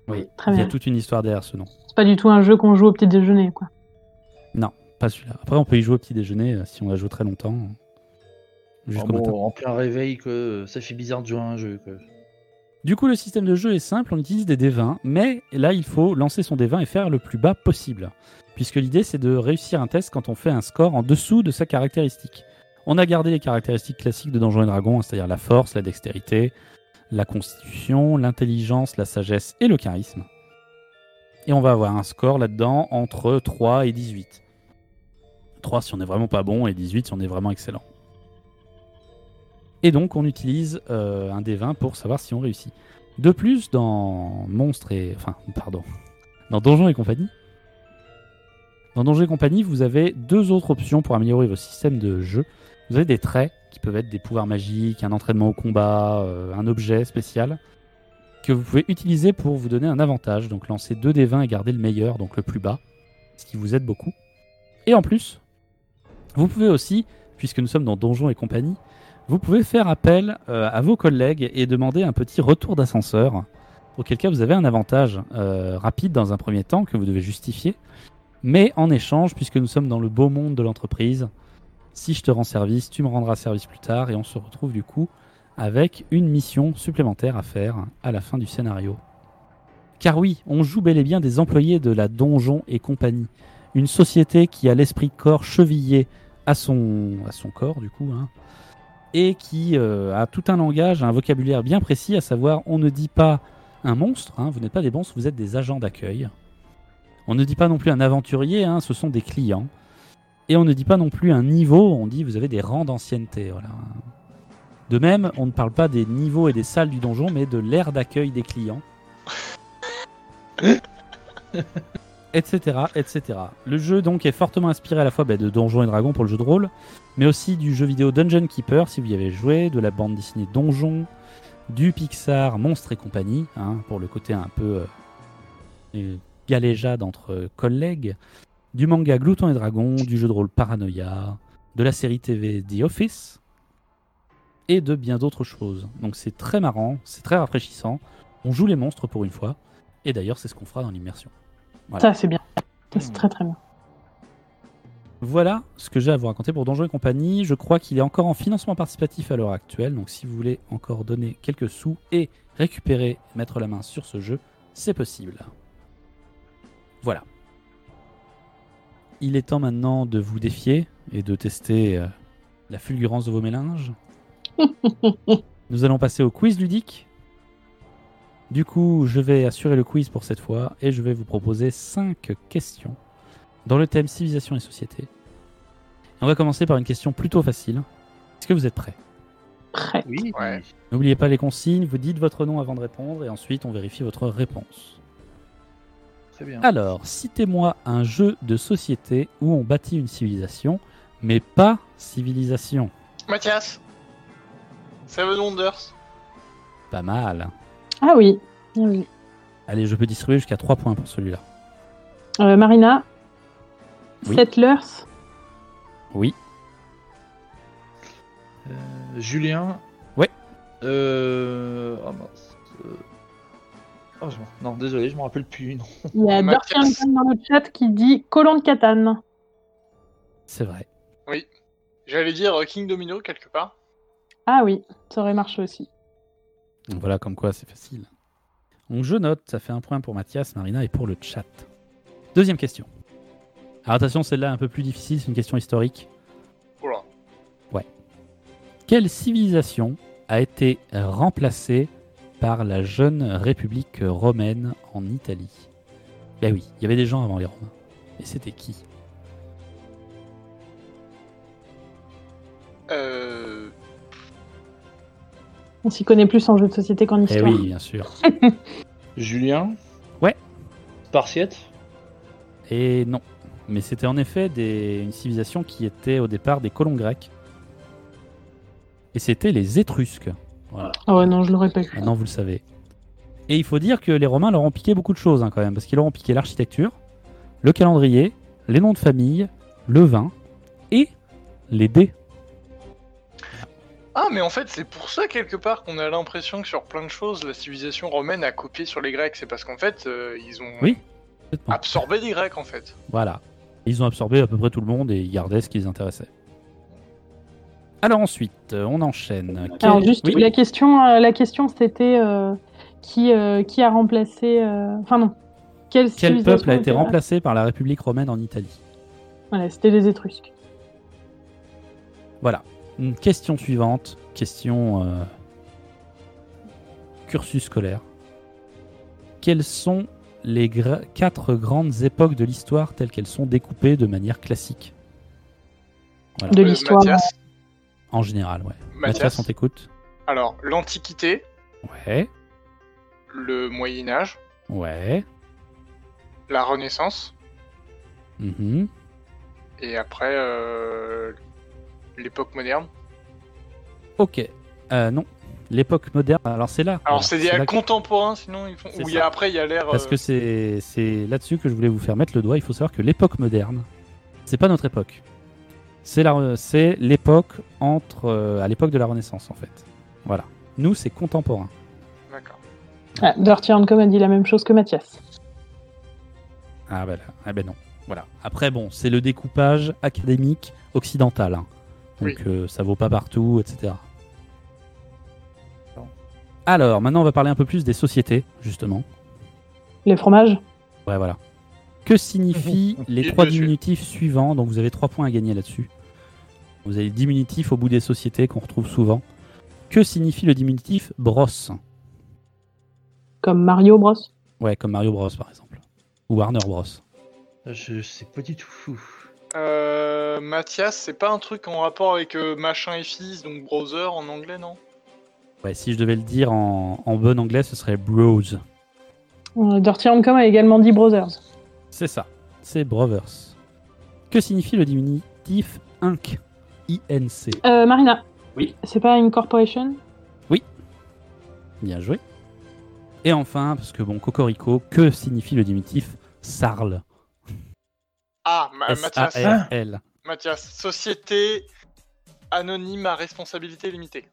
Oui, Très il y a bien. toute une histoire derrière ce nom. C'est pas du tout un jeu qu'on joue au petit déjeuner, quoi. Pas celui-là. Après, on peut y jouer au petit déjeuner euh, si on la joue très longtemps. Jusqu'au Ah bon, matin. en plein réveil, que ça fait bizarre de jouer à un jeu. Que... Du coup, le système de jeu est simple, on utilise des D20, mais là, il faut lancer son D20 et faire le plus bas possible. Puisque l'idée, c'est de réussir un test quand on fait un score en dessous de sa caractéristique. On a gardé les caractéristiques classiques de Donjons et Dragons, hein, c'est-à-dire la force, la dextérité, la constitution, l'intelligence, la sagesse et le charisme. Et on va avoir un score là-dedans entre 3 et 18. 3 si on est vraiment pas bon et 18 si on est vraiment excellent. Et donc on utilise euh, un D20 pour savoir si on réussit. De plus, dans Monstres et. Enfin, pardon. Dans Donjons et compagnie, Dans Donjons et compagnie, vous avez deux autres options pour améliorer vos systèmes de jeu. Vous avez des traits qui peuvent être des pouvoirs magiques, un entraînement au combat, euh, un objet spécial que vous pouvez utiliser pour vous donner un avantage. Donc lancer 2 des 20 et garder le meilleur, donc le plus bas, ce qui vous aide beaucoup. Et en plus, vous pouvez aussi, puisque nous sommes dans Donjons et compagnie, vous pouvez faire appel euh, à vos collègues et demander un petit retour d'ascenseur, auquel cas vous avez un avantage euh, rapide dans un premier temps que vous devez justifier. Mais en échange, puisque nous sommes dans le beau monde de l'entreprise, si je te rends service, tu me rendras service plus tard et on se retrouve du coup avec une mission supplémentaire à faire à la fin du scénario. Car oui, on joue bel et bien des employés de la Donjon et compagnie, une société qui a l'esprit corps chevillé à son, à son corps du coup, hein, et qui euh, a tout un langage, un vocabulaire bien précis, à savoir on ne dit pas un monstre, hein, vous n'êtes pas des monstres, vous êtes des agents d'accueil. On ne dit pas non plus un aventurier, hein, ce sont des clients. Et on ne dit pas non plus un niveau, on dit vous avez des rangs d'ancienneté. Voilà. De même, on ne parle pas des niveaux et des salles du donjon, mais de l'aire d'accueil des clients. etc., etc. Le jeu donc est fortement inspiré à la fois bah, de Donjons et Dragons pour le jeu de rôle, mais aussi du jeu vidéo Dungeon Keeper si vous y avez joué, de la bande dessinée Donjon, du Pixar Monstres et compagnie, hein, pour le côté un peu euh, galéjade entre collègues, du manga Glouton et Dragon, du jeu de rôle Paranoia, de la série TV The Office, et de bien d'autres choses. Donc c'est très marrant, c'est très rafraîchissant. On joue les monstres pour une fois, et d'ailleurs c'est ce qu'on fera dans l'immersion. Voilà. Ça, c'est bien. C'est très très bien. Voilà ce que j'ai à vous raconter pour Donjons et compagnie. Je crois qu'il est encore en financement participatif à l'heure actuelle, donc si vous voulez encore donner quelques sous et récupérer, mettre la main sur ce jeu, c'est possible. Voilà. Il est temps maintenant de vous défier et de tester euh, la fulgurance de vos mélanges. Nous allons passer au quiz ludique. Du coup, je vais assurer le quiz pour cette fois et je vais vous proposer 5 questions dans le thème civilisation et société. On va commencer par une question plutôt facile. Est-ce que vous êtes prêts Prêt. Oui. Ouais. N'oubliez pas les consignes, vous dites votre nom avant de répondre et ensuite on vérifie votre réponse. Très bien. Alors, citez-moi un jeu de société où on bâtit une civilisation, mais pas civilisation. Mathias Seven Wonders Pas mal. Ah oui. Ah oui. Allez, je peux distribuer jusqu'à 3 points pour celui-là. Euh, Marina. Oui. Settlers. Oui. Euh, Julien. Ouais. Euh... Oh mince. Euh, oh, je non, désolé, je me rappelle plus. Non. Il y a. Dorkin dans le chat qui dit Colon de Catane. C'est vrai. J'allais dire euh, King Domino quelque part. Ah oui, ça aurait marché aussi. Donc voilà, comme quoi c'est facile. Donc je note, ça fait un point pour Mathias, Marina et pour le chat. Deuxième question. Alors attention, celle-là est un peu plus difficile, c'est une question historique. Oula. Quelle civilisation a été remplacée par la jeune République romaine en Italie? Ben oui, il y avait des gens avant les Romains. Et c'était qui? Euh... On s'y connaît plus en jeu de société qu'en Eh histoire. oui, bien sûr. Julien? Ouais. Spartiate? Et non. Mais c'était en effet des- une civilisation qui était au départ des colons grecs. Et c'était les Étrusques. Voilà. Ah ouais, non, je l'aurais pas eu. Maintenant, vous le savez. Et il faut dire que les Romains leur ont piqué beaucoup de choses hein, quand même, parce qu'ils leur ont piqué l'architecture, le calendrier, les noms de famille, le vin et les dés. Ah, mais en fait, c'est pour ça, quelque part, qu'on a l'impression que sur plein de choses, la civilisation romaine a copié sur les Grecs. C'est parce qu'en fait, euh, ils ont Oui. Absorbé les Grecs, en fait. Voilà. Ils ont absorbé à peu près tout le monde et ils gardaient ce qui les intéressait. Alors ensuite, euh, on enchaîne. Alors Quel- juste, Oui. la question, euh, la question c'était euh, qui, euh, qui a remplacé... Enfin non. Quel civilisation peuple a été remplacé par la République romaine en Italie Voilà, c'était les Étrusques. Voilà. Une question suivante. Question cursus scolaire. Quelles sont les gra- quatre grandes époques de l'histoire telles qu'elles sont découpées de manière classique Voilà. De Euh, l'histoire. En général, ouais. Mathias. Mathias, on t'écoute Alors, l'Antiquité, Ouais. le Moyen-Âge, Ouais. la Renaissance Mhm. Et après, euh, l'époque moderne. Ok. Euh, non. L'époque moderne. Alors c'est là. Alors c'est que- contemporains, sinon ils font. C'est Ou il y a, ça. après, il y a l'ère. Parce euh, que c'est c'est là-dessus que je voulais vous faire mettre le doigt. Il faut savoir que l'époque moderne, c'est pas notre époque. C'est la- c'est l'époque entre euh, à l'époque de la Renaissance en fait. Voilà. Nous c'est contemporain. D'accord. Ah, Dirty Handcom a dit la même chose que Mathias. Ah bah là, ah ben non. Voilà. Après bon, c'est le découpage académique occidental. hein. Donc Oui. euh, ça vaut pas partout, etc. Alors maintenant on va parler un peu plus des sociétés justement. Les fromages Ouais, voilà. Que signifient les trois diminutifs suivants Donc vous avez trois points à gagner là-dessus. Vous avez le diminutif au bout des sociétés qu'on retrouve souvent. Que signifie le diminutif brosse Comme Mario Bros. Ouais, comme Mario Bros par exemple. Ou Warner Bros. Je sais pas du tout. Euh, Mathias, c'est pas un truc en rapport avec euh, machin et fils, donc browser en anglais, non? Ouais, si je devais le dire en, en bon anglais, ce serait bros. Euh, Dirty Handcom a également dit Brothers. C'est ça. C'est brothers. Que signifie le diminutif inc? INC. Euh, Marina. Oui. C'est pas une corporation? Bien joué. Et enfin, parce que bon, Cocorico, que signifie le diminutif SARL? Ah, Ma- Mathias. S-A-R-L. Mathias, Société Anonyme à responsabilité limitée.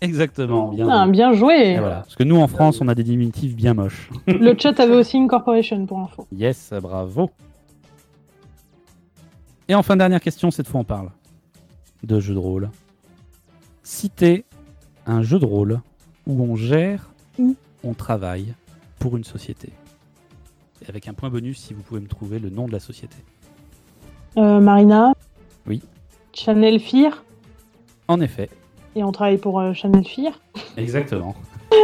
Exactement, bien. Ah, joué. bien joué. Et voilà. Parce que nous, en France, on a des diminutifs bien moches. Le chat avait aussi une corporation pour info. Yes, bravo. Et enfin, dernière question, cette fois on parle de jeu de rôle. Citez un jeu de rôle où on gère ou on travaille pour une société. Et avec un point bonus si vous pouvez me trouver le nom de la société. Euh, Marina. Oui. Channel Fear. En effet, Et on travaille pour euh, Channel Fear. exactement.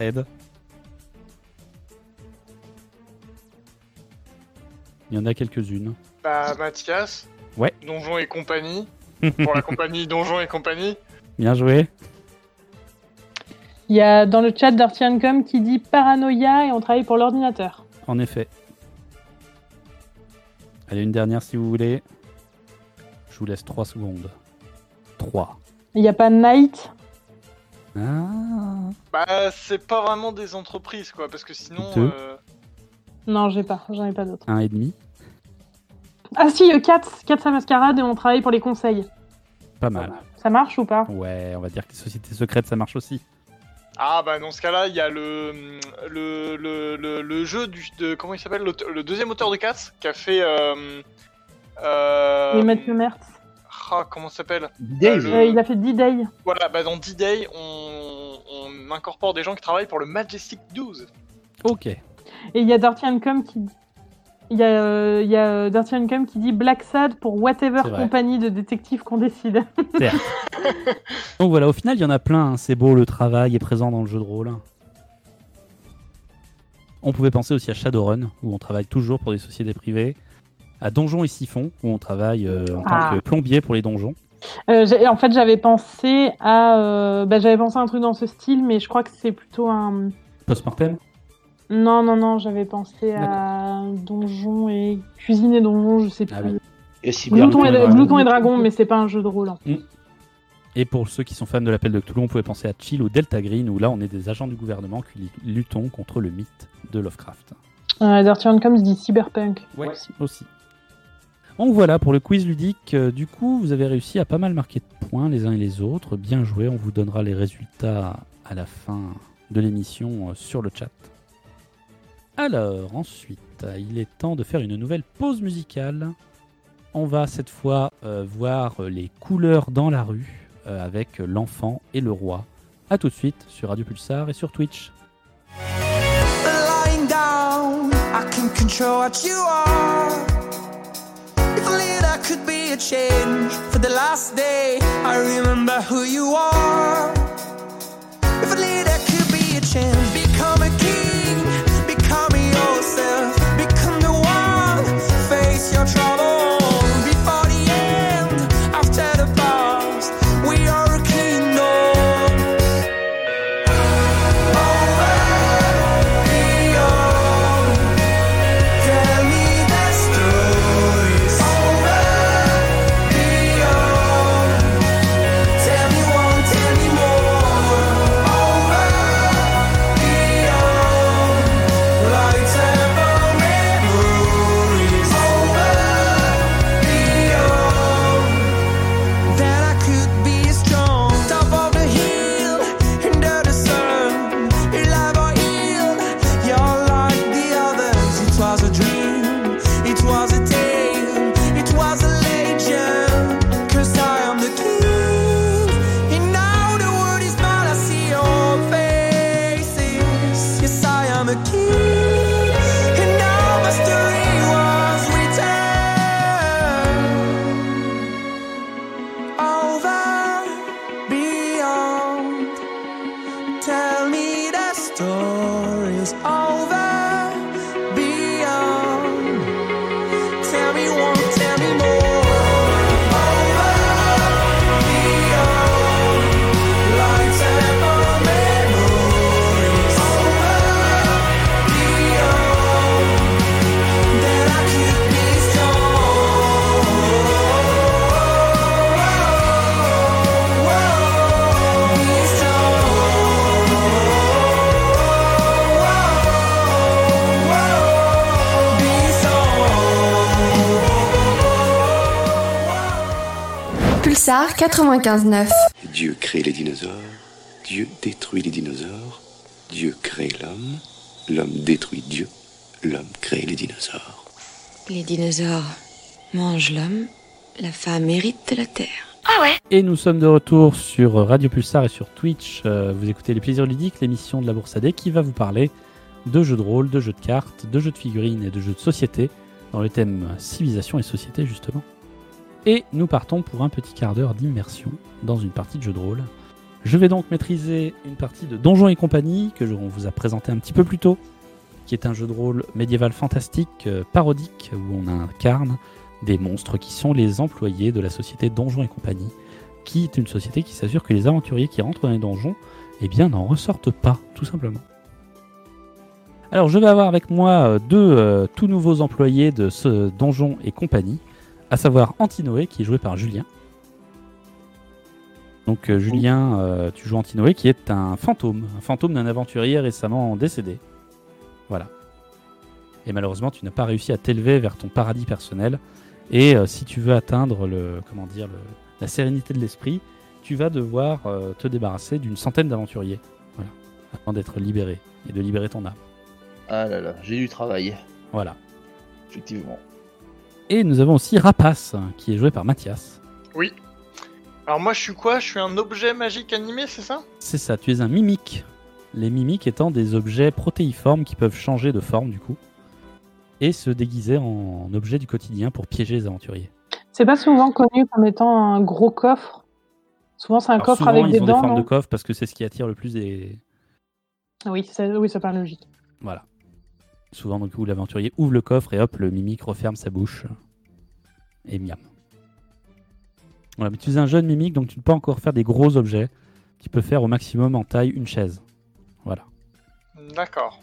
Ed. Il y en a quelques-unes. Bah, Mathias. Ouais. Donjon et compagnie. Pour la compagnie Donjon et compagnie. Bien joué. Il y a dans le chat Dirty Handcom qui dit Paranoia et on travaille pour l'ordinateur. En effet. Allez, une dernière si vous voulez. Je vous laisse 3 secondes. 3. Il n'y a pas Night. Ah. Bah, c'est pas vraiment des entreprises, quoi, parce que sinon. Deux. euh, Non, j'ai pas. J'en ai pas d'autres. Un et demi. Ah si, euh, Cats. Cats à mascarade et on travaille pour les conseils. Pas mal. Ça marche ou pas? Ouais, on va dire que les sociétés secrètes, ça marche aussi. Ah, bah, dans ce cas-là, il y a le, le, le, le, le jeu du, de. Comment il s'appelle Le deuxième auteur de Cats qui a fait. Euh, euh, Et Mathieu Mertz. Ah, comment ça s'appelle Dave. le- Euh, il a fait D-Day. Voilà, bah dans D-Day, on, on incorpore des gens qui travaillent pour le Majestic 12. Ok. Et il y a Dirty Handcom qui il y a, euh, il y a euh, Dirty qui dit Black Sad pour whatever compagnie de détectives qu'on décide. Certes. Donc voilà, au final, il y en a plein. hein. C'est beau, le travail est présent dans le jeu de rôle. On pouvait penser aussi à Shadowrun, où on travaille toujours pour des sociétés privées. À Donjons et Siphons, où on travaille euh, en Ah. tant que plombier pour les donjons. Euh, j'ai- en fait, j'avais pensé à, euh, bah, j'avais pensé à un truc dans ce style, mais je crois que c'est plutôt un. Post-mortem? Non, non, non, j'avais pensé à donjon et cuisine et donjon, je sais plus. Ah oui. Et Glouton et, Dragon. Glouton et dragon, mais c'est pas un jeu de rôle. hein. Et pour ceux qui sont fans de l'appel de Cthulhu, on pouvait penser à Chill ou Delta Green, où là on est des agents du gouvernement qui luttons contre le mythe de Lovecraft. Euh, Dirty se dit cyberpunk. Ouais, aussi. aussi. Donc voilà pour le quiz ludique. Euh, Du coup, vous avez réussi à pas mal marquer de points les uns et les autres. Bien joué. On vous donnera les résultats à la fin de l'émission euh, sur le chat. Alors, ensuite, il est temps de faire une nouvelle pause musicale. On va cette fois euh, voir les couleurs dans la rue avec l'enfant et le roi. A tout de suite sur Radio Pulsar et sur Twitch. There could be a change. For the last day, I remember who you are. If only there could be a change, become a king, become yourself, become the one, face your trouble Pulsar 95.9. Dieu crée les dinosaures, Dieu détruit les dinosaures, Dieu crée l'homme, l'homme détruit Dieu, l'homme crée les dinosaures. Les dinosaures mangent l'homme, la femme hérite de la terre. Et nous sommes de retour sur Radio Pulsar et sur Twitch. Euh, vous écoutez Les Plaisirs Ludiques, l'émission de la Bourse AD qui va vous parler de jeux de rôle, de jeux de cartes, de jeux de figurines et de jeux de société dans le thème civilisation et société justement. Et nous partons pour un petit quart d'heure d'immersion dans une partie de jeu de rôle. Je vais donc maîtriser une partie de Donjons et compagnie que on vous a présenté un petit peu plus tôt, qui est un jeu de rôle médiéval fantastique, euh, parodique, où on incarne des monstres qui sont les employés de la société Donjons et compagnie, qui est une société qui s'assure que les aventuriers qui rentrent dans les donjons eh bien, n'en ressortent pas, tout simplement. Alors, je vais avoir avec moi euh, deux euh, tout nouveaux employés de ce Donjon et compagnie, à savoir Antinoé, qui est joué par Julien. Donc, euh, Julien, euh, tu joues Antinoé, qui est un fantôme, un fantôme d'un aventurier récemment décédé. Voilà. Et malheureusement, tu n'as pas réussi à t'élever vers ton paradis personnel. Et euh, si tu veux atteindre le, comment dire, le- la sérénité de l'esprit, tu vas devoir te débarrasser d'une centaine d'aventuriers. Voilà. Afin d'être libéré et de libérer ton âme. Ah là là, j'ai du travail, Voilà. effectivement. Et nous avons aussi Rapace, qui est joué par Mathias. Oui. Alors moi je suis quoi? Je suis un objet magique animé, c'est ça? C'est ça, tu es un mimique. Les mimiques étant des objets protéiformes qui peuvent changer de forme du coup. Et se déguiser en objet du quotidien pour piéger les aventuriers. C'est pas souvent connu comme étant un gros coffre? Souvent, c'est un Alors, coffre souvent, avec ils des ont dents. des formes de coffre parce que c'est ce qui attire le plus des. Oui, ça, oui, ça paraît logique. Voilà. Souvent, donc, où l'aventurier ouvre le coffre et hop, le mimique referme sa bouche. Et miam. Voilà, mais tu es un jeune mimique, donc tu ne peux pas encore faire des gros objets. Tu peux faire au maximum en taille une chaise. Voilà. D'accord.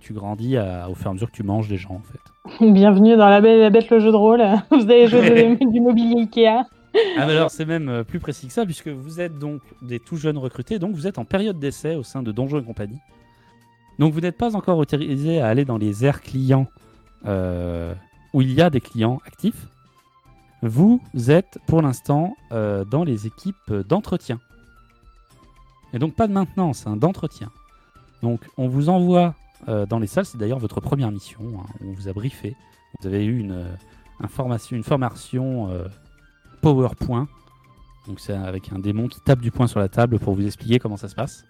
Tu grandis à- au fur et à mesure que tu manges des gens, en fait. Bienvenue dans la Belle et la Bête, le jeu de rôle. Vous allez jouer de- du mobilier Ikea. Ah, mais alors, c'est même euh, plus précis que ça, puisque vous êtes donc des tout jeunes recrutés, donc vous êtes en période d'essai au sein de Donjons et compagnie. Donc vous n'êtes pas encore autorisé à aller dans les aires clients euh, où il y a des clients actifs. Vous êtes pour l'instant euh, dans les équipes d'entretien. Et donc pas de maintenance, hein, d'entretien. Donc on vous envoie euh, dans les salles, c'est d'ailleurs votre première mission, hein, on vous a briefé. Vous avez eu une, information, une formation PowerPoint. Donc c'est avec un démon qui tape du poing sur la table pour vous expliquer comment ça se passe.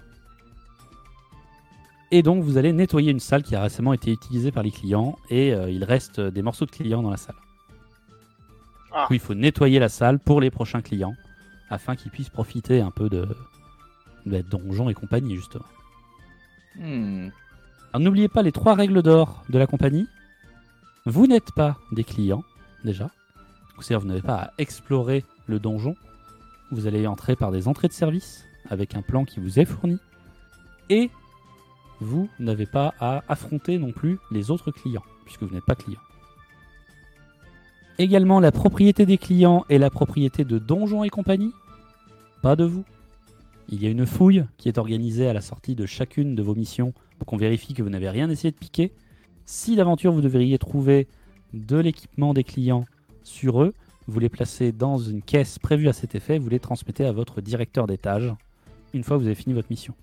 Et donc vous allez nettoyer une salle qui a récemment été utilisée par les clients et euh, il reste des morceaux de clients dans la salle. Ah. Du coup, il faut nettoyer la salle pour les prochains clients afin qu'ils puissent profiter un peu de, de donjons et compagnie justement. Hmm. Alors n'oubliez pas les trois règles d'or de la compagnie. Vous n'êtes pas des clients, déjà. C'est-à-dire vous n'avez pas à explorer le donjon. Vous allez entrer par des entrées de service avec un plan qui vous est fourni. Et vous n'avez pas à affronter non plus les autres clients, puisque vous n'êtes pas client. Également la propriété des clients et la propriété de donjons et compagnie. Pas de vous. Il y a une fouille qui est organisée à la sortie de chacune de vos missions pour qu'on vérifie que vous n'avez rien essayé de piquer. Si d'aventure vous devriez trouver de l'équipement des clients sur eux, vous les placez dans une caisse prévue à cet effet, vous les transmettez à votre directeur d'étage une fois que vous avez fini votre mission.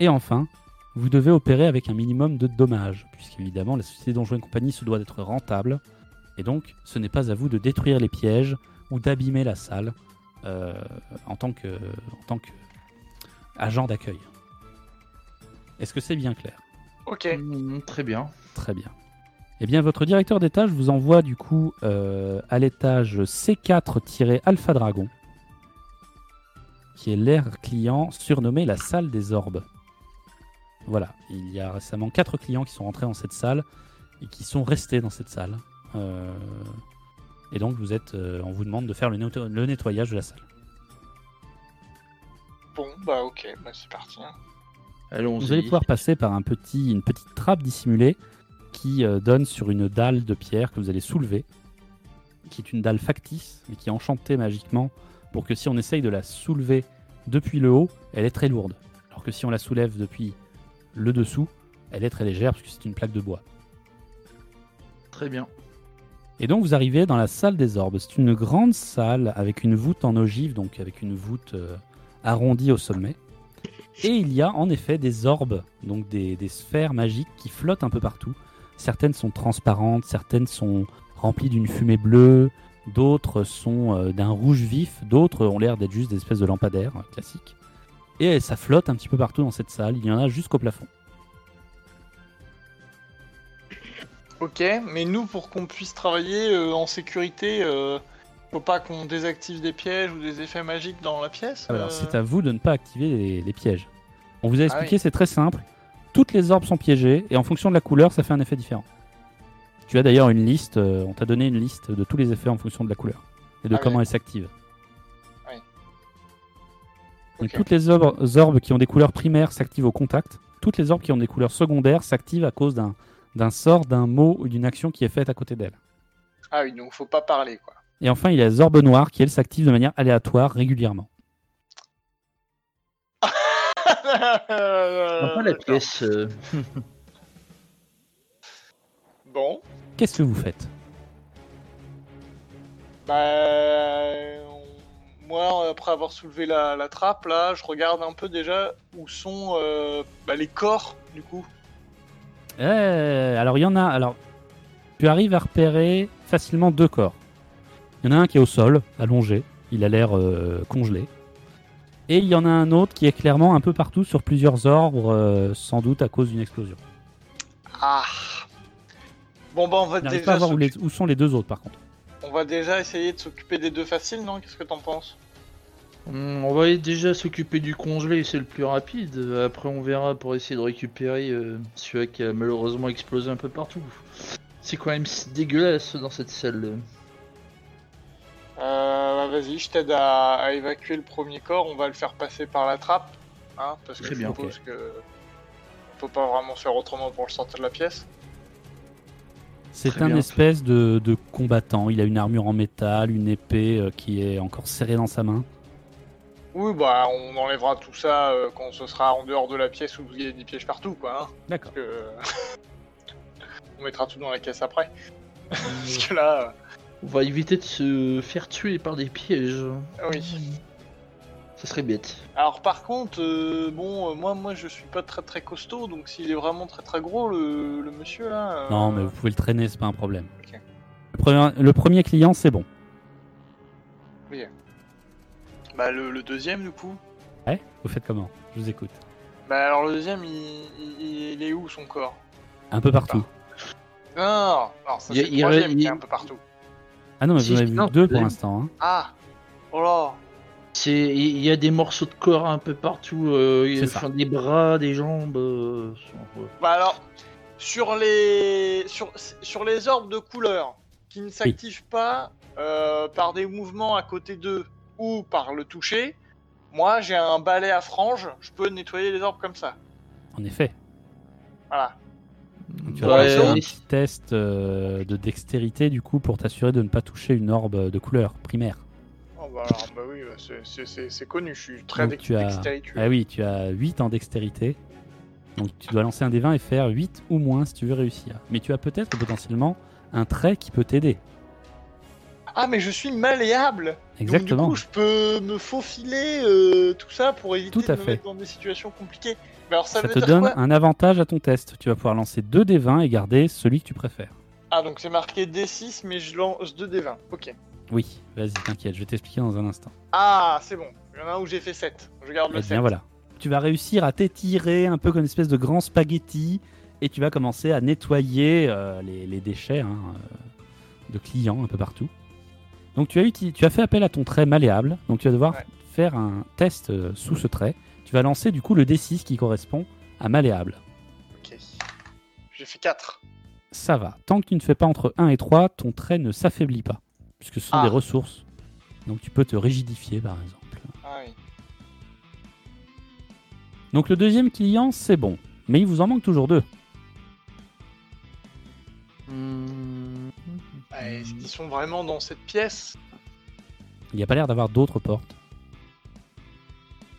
Et enfin, vous devez opérer avec un minimum de dommages, puisqu'évidemment la société Donjons et compagnie se doit d'être rentable, et donc ce n'est pas à vous de détruire les pièges ou d'abîmer la salle euh, en tant que, en tant que agent d'accueil. Est-ce que c'est bien clair? Ok. Hmm, très bien. Très bien. Eh bien, votre directeur d'étage vous envoie du coup euh, à l'étage C4-Alpha Dragon, qui est l'air client surnommé la salle des orbes. Voilà, il y a récemment quatre clients qui sont rentrés dans cette salle et qui sont restés dans cette salle. Euh, et donc, vous êtes, euh, on vous demande de faire le, netto- le nettoyage de la salle. Bon, bah ok, bah c'est parti. hein. Vous allez pouvoir passer par un petit, une petite trappe dissimulée qui euh, donne sur une dalle de pierre que vous allez soulever, qui est une dalle factice, mais qui est enchantée magiquement pour que si on essaye de la soulever depuis le haut, elle est très lourde. Alors que si on la soulève depuis le dessous, elle est très légère puisque c'est une plaque de bois. Très bien. Et donc vous arrivez dans la salle des orbes. C'est une grande salle avec une voûte en ogive, donc avec une voûte euh, arrondie au sommet. Et il y a en effet des orbes, donc des, des sphères magiques qui flottent un peu partout. Certaines sont transparentes, certaines sont remplies d'une fumée bleue, d'autres sont euh, d'un rouge vif, d'autres ont l'air d'être juste des espèces de lampadaires euh, classiques. Et ça flotte un petit peu partout dans cette salle, il y en a jusqu'au plafond. Ok, mais nous, pour qu'on puisse travailler euh, en sécurité, euh, faut pas qu'on désactive des pièges ou des effets magiques dans la pièce Alors euh c'est à vous de ne pas activer les, les pièges. On vous a expliqué, oui. c'est très simple. Toutes les orbes sont piégées et en fonction de la couleur, ça fait un effet différent. Tu as d'ailleurs une liste, on t'a donné une liste de tous les effets en fonction de la couleur et de Ah oui, comment d'accord. elles s'activent. Donc toutes les orbes, orbes qui ont des couleurs primaires s'activent au contact. Toutes les orbes qui ont des couleurs secondaires s'activent à cause d'un d'un sort, d'un mot ou d'une action qui est faite à côté d'elle. Ah oui, donc faut pas parler, quoi. Et enfin, il y a les orbes noires qui, elles, s'activent de manière aléatoire régulièrement. Pas la pièce. euh, Bon, Qu'est-ce que vous faites? Bah... Moi, après avoir soulevé la, la trappe, là, je regarde un peu déjà où sont euh, bah, les corps, du coup. Eh, alors il y en a. Alors, tu arrives à repérer facilement deux corps. Il y en a un qui est au sol, allongé. Il a l'air euh, congelé. Et il y en a un autre qui est clairement un peu partout sur plusieurs orbes, euh, sans doute à cause d'une explosion. Ah Bon, bah, on va déjà pas à voir où, s'occu- les- où sont les deux autres par contre. On va déjà essayer de s'occuper des deux faciles, non? Qu'est-ce que t'en penses? Hmm, On va déjà s'occuper du congelé, c'est le plus rapide. Après, on verra pour essayer de récupérer euh, celui qui a malheureusement explosé un peu partout. C'est quand même si dégueulasse dans cette salle. Euh, bah, vas-y, je t'aide à, à évacuer le premier corps. On va le faire passer par la trappe, hein, parce que Très je bien, suppose que on peut pas vraiment faire autrement pour le sortir de la pièce. C'est un bien. espèce de, de combattant. Il a une armure en métal, une épée euh, qui est encore serrée dans sa main. Oui, bah, on enlèvera tout ça euh, quand ce sera en dehors de la pièce où il y a des pièges partout, quoi. Hein, D'accord. parce que on mettra tout dans la caisse après. parce que là, On va éviter de se faire tuer par des pièges. euh, oui. Ça serait bête. Alors par contre, euh, bon, euh, moi, moi, je suis pas très très costaud, donc s'il est vraiment très très gros, le, le monsieur là. euh, Non, mais vous pouvez le traîner, c'est pas un problème. Ok. Le, premier, le premier client, c'est bon. Bah le, le deuxième du coup. Ouais Vous faites comment? Je vous écoute. Bah alors le deuxième, il, il- il est où son corps? Un peu partout. Non, non, non, ça Il y a- c'est le a- troisième il- qui est un peu partout. Ah non, mais Si, vous en avez vu non, deux pour l'instant. hein. Ah Oh là C'est, il y a des morceaux de corps un peu partout. Euh, enfin, des bras, des jambes. euh, sur- Bah alors, sur les, sur, sur les orbes de couleur qui ne s'activent pas euh, par des mouvements à côté d'eux ou par le toucher, moi j'ai un balai à franges, je peux nettoyer les orbes comme ça. En effet. Voilà. Donc, tu vas Ouais, faire un petit test euh, de dextérité du coup pour t'assurer de ne pas toucher une orbe de couleur primaire. Alors, bah oui, bah, c'est- connu, je suis très Donc, tu as-. Ah oui, tu as 8 en dextérité. Donc tu dois lancer un des 20 et faire 8 ou moins si tu veux réussir. Mais tu as peut-être potentiellement un trait qui peut t'aider. Ah mais je suis malléable Exactement. Donc du coup je peux me faufiler euh, tout ça pour éviter Tout à de me fait. mettre dans des situations compliquées. Mais alors ça, Ça veut te dire donne quoi un avantage à ton test. Tu vas pouvoir lancer 2 des 20 et garder celui que tu préfères. Ah donc c'est marqué D6 mais je lance 2 D20. Ok. Oui, vas-y, t'inquiète, je vais t'expliquer dans un instant. Ah c'est bon. Il y en a un où j'ai fait 7. Je garde Eh le bien 7. voilà. Tu vas réussir à t'étirer un peu comme une espèce de grand spaghetti et tu vas commencer à nettoyer euh, les, les déchets hein, euh, de clients un peu partout. Donc tu as, uti- tu as fait appel à ton trait malléable, donc tu vas devoir Ouais. faire un test euh, sous ce trait. Tu vas lancer du coup le D6 qui correspond à malléable. Ok. J'ai fait 4. Ça va. Tant que tu ne fais pas entre 1 et 3, ton trait ne s'affaiblit pas, puisque ce sont Ah. des ressources. Donc tu peux te rigidifier par exemple. Ah oui. Donc le deuxième client, c'est bon. Mais il vous en manque toujours deux. hmm, Ah, Est-ce qu'ils sont vraiment dans cette pièce? Il n'y a pas l'air d'avoir d'autres portes.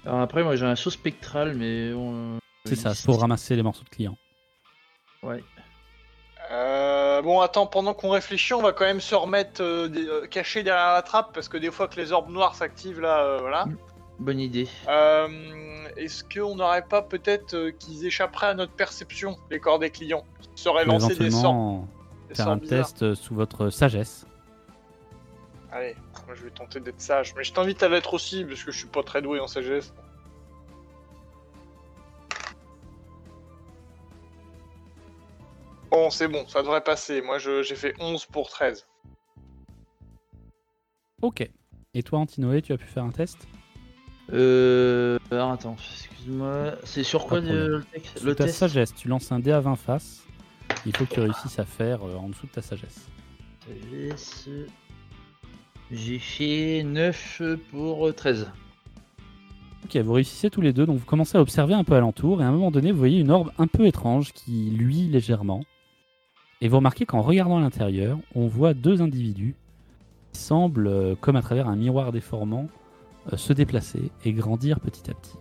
Alors après, moi j'ai un saut spectral, mais. on- C'est ça, c'est pour ramasser les morceaux de clients. Ouais. euh, bon, attends, pendant qu'on réfléchit, on va quand même se remettre euh, des- euh, caché derrière la trappe parce que des fois que les orbes noires s'activent là, euh, voilà. Bonne idée. Euh, Est-ce qu'on n'aurait pas peut-être euh, qu'ils échapperaient à notre perception, les corps des clients Qu'ils seraient Ou lancés des sorts, éventuellement des faire sorts un bizarres test euh, sous votre sagesse. Allez, moi je vais tenter d'être sage, mais je t'invite à l'être aussi parce que je suis pas très doué en sagesse. Bon, c'est bon, ça devrait passer. Moi je- j'ai fait 11 pour 13. Ok. Et toi, Antinoé, tu as pu faire un test? Euh. Alors attends, excuse-moi. C'est sur quoi le, texte? Sous Le ta test? sagesse, tu lances un dé à 20 faces. Il faut que tu réussisses à faire euh, en dessous de ta sagesse. Sagesse. J'ai fait 9 pour 13. Ok, vous réussissez tous les deux, donc vous commencez à observer un peu alentour, et à un moment donné, vous voyez une orbe un peu étrange qui luit légèrement. Et vous remarquez qu'en regardant à l'intérieur, on voit deux individus qui semblent, euh, comme à travers un miroir déformant, euh, se déplacer et grandir petit à petit.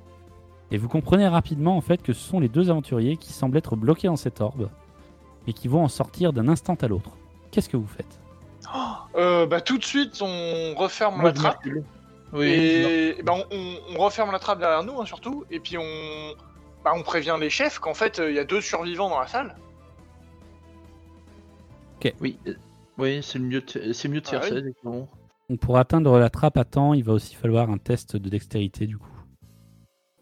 Et vous comprenez rapidement en fait que ce sont les deux aventuriers qui semblent être bloqués dans cette orbe, et qui vont en sortir d'un instant à l'autre. Qu'est-ce que vous faites? Euh, bah tout de suite on referme la trappe. Oui. et bah, on, on- on referme la trappe derrière nous hein, surtout, et puis on, bah, on prévient les chefs qu'en fait il y a deux survivants dans la salle. Oui, euh, oui c'est mieux de, c'est mieux de faire Ah ça, oui. exactement. Donc, Pour atteindre la trappe à temps, il va aussi falloir un test de dextérité du coup.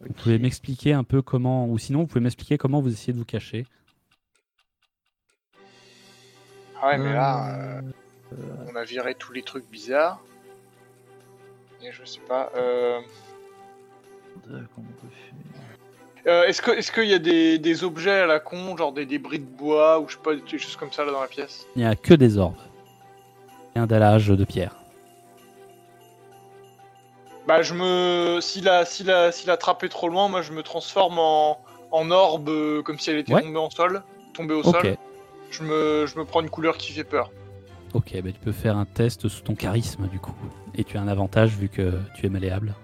Vous pouvez m'expliquer un peu comment, ou sinon vous pouvez m'expliquer comment vous essayez de vous cacher. Ah ouais, mais là, euh, on a viré tous les trucs bizarres. Et je sais pas. Euh... Comment on peut faire? Euh, est-ce qu'il y a des, des objets à la con, genre des débris de bois ou je sais pas, des choses comme ça là dans la pièce? Il n'y a que des orbes. Et un dallage de pierre. Bah je me, si la si la si la trappe est trop loin, moi je me transforme en en orbe euh, comme si elle était Ouais. tombée en sol, tombée au sol. Je me je me prends une couleur qui fait peur. ok, bah tu peux faire un test sous ton charisme du coup. Et tu as un avantage vu que tu es malléable.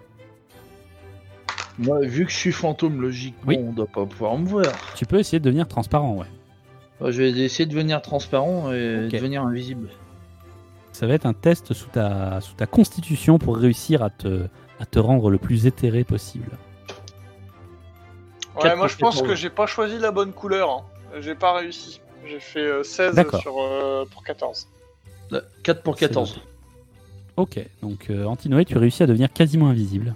Moi, vu que je suis fantôme, logiquement, Oui. on doit pas pouvoir me voir. Tu peux essayer de devenir transparent, ouais. Moi, je vais essayer de devenir transparent et Ok. devenir invisible. Ça va être un test sous ta, sous ta constitution pour réussir à te, à te rendre le plus éthéré possible. Ouais, Quatre moi je pense pour que j'ai pas choisi la bonne couleur. hein. J'ai pas réussi. J'ai fait euh, 16 D'accord. sur euh, pour 14. Là, 4 pour C'est 14. noté. Ok, donc euh, Antinoé, tu réussis à devenir quasiment invisible.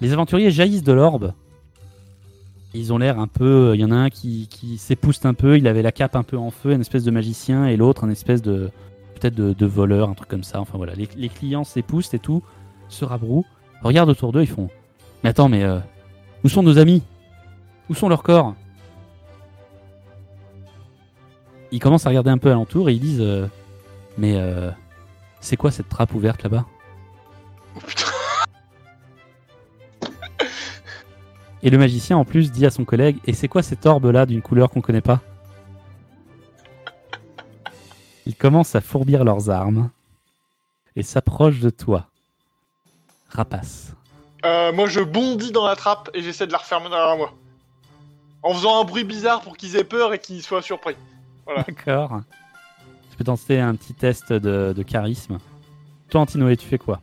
Les aventuriers jaillissent de l'orbe. Ils ont l'air un peu. Il y en a un qui, qui s'épouste un peu, il avait la cape un peu en feu, une espèce de magicien, et l'autre un espèce de. peut-être de, voleur, un truc comme ça. Enfin voilà, les, clients s'époustent et tout, se rabrouent, regardent autour d'eux, ils font Mais attends, mais. euh, où sont nos amis? Où sont leurs corps? Ils commencent à regarder un peu alentour et ils disent euh, Mais. euh, c'est quoi cette trappe ouverte là-bas? Oh. Et le magicien en plus dit à son collègue Et c'est quoi cette orbe là d'une couleur qu'on connaît pas? Ils commencent à fourbir leurs armes et s'approchent de toi. Rapace. Euh, moi je bondis dans la trappe et j'essaie de la refermer derrière moi. En faisant un bruit bizarre pour qu'ils aient peur et qu'ils soient surpris. D'accord. Je peux tenter un petit test de, de charisme. Toi, Antinoé, tu fais quoi?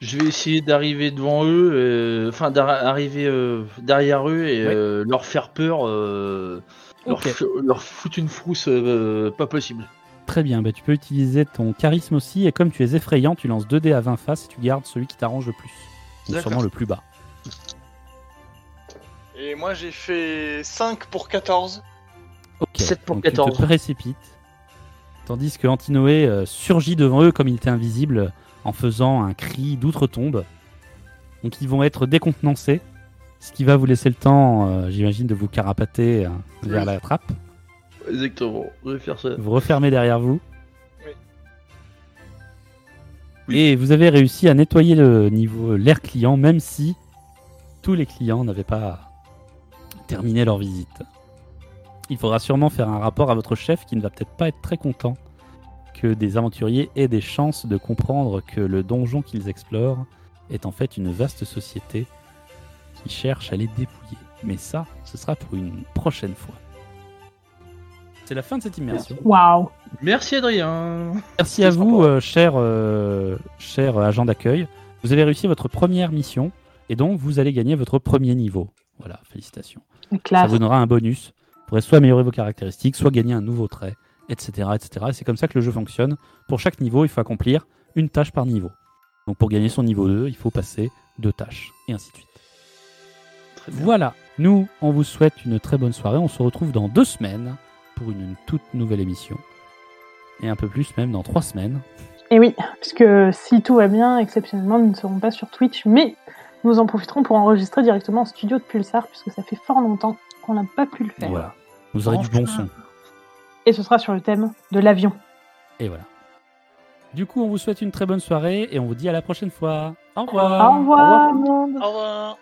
Je vais essayer d'arriver devant eux, euh, enfin d'arriver euh, derrière eux et Ouais. euh, leur faire peur, euh, leur, foutre une frousse euh, pas possible. Très bien, bah, tu peux utiliser ton charisme aussi, et comme tu es effrayant, tu lances 2 dés à 20 faces et tu gardes celui qui t'arrange le plus. Donc sûrement le plus bas. Et moi j'ai fait 5 pour 14. Ok, 7 pour donc 14. Tu te précipites. Tandis que Antinoé euh, surgit devant eux comme il était invisible en faisant un cri d'outre-tombe. Donc ils vont être décontenancés, ce qui va vous laisser le temps, euh, j'imagine, de vous carapater euh, vers la trappe. Exactement, je vais faire ça. Vous refermez derrière vous. Oui. Et vous avez réussi à nettoyer le niveau l'air client, même si tous les clients n'avaient pas terminé leur visite. Il faudra sûrement faire un rapport à votre chef qui ne va peut-être pas être très content que des aventuriers aient des chances de comprendre que le donjon qu'ils explorent est en fait une vaste société qui cherche à les dépouiller. Mais ça, ce sera pour une prochaine fois. C'est la fin de cette immersion. Waouh Merci Adrien. Merci à vous, euh, cher, euh, cher agent d'accueil. Vous avez réussi votre première mission et donc vous allez gagner votre premier niveau. Voilà, félicitations. Ça vous donnera un bonus. Vous pourrez soit améliorer vos caractéristiques, soit gagner un nouveau trait, etc. etc. Et c'est comme ça que le jeu fonctionne. Pour chaque niveau, il faut accomplir une tâche par niveau. Donc pour gagner son niveau 2, il faut passer deux tâches, et ainsi de suite. Très bien. Voilà, nous, on vous souhaite une très bonne soirée. On se retrouve dans deux semaines pour une toute nouvelle émission. Et un peu plus même dans trois semaines. Et oui, puisque si tout va bien, exceptionnellement, nous ne serons pas sur Twitch, mais nous en profiterons pour enregistrer directement en studio de Pulsar, puisque ça fait fort longtemps qu'on n'a pas pu le faire. Voilà. Vous aurez du bon son. Et ce sera sur le thème de l'avion. Et voilà. Du coup, on vous souhaite une très bonne soirée et on vous dit à la prochaine fois. Au revoir. Au revoir. Au revoir.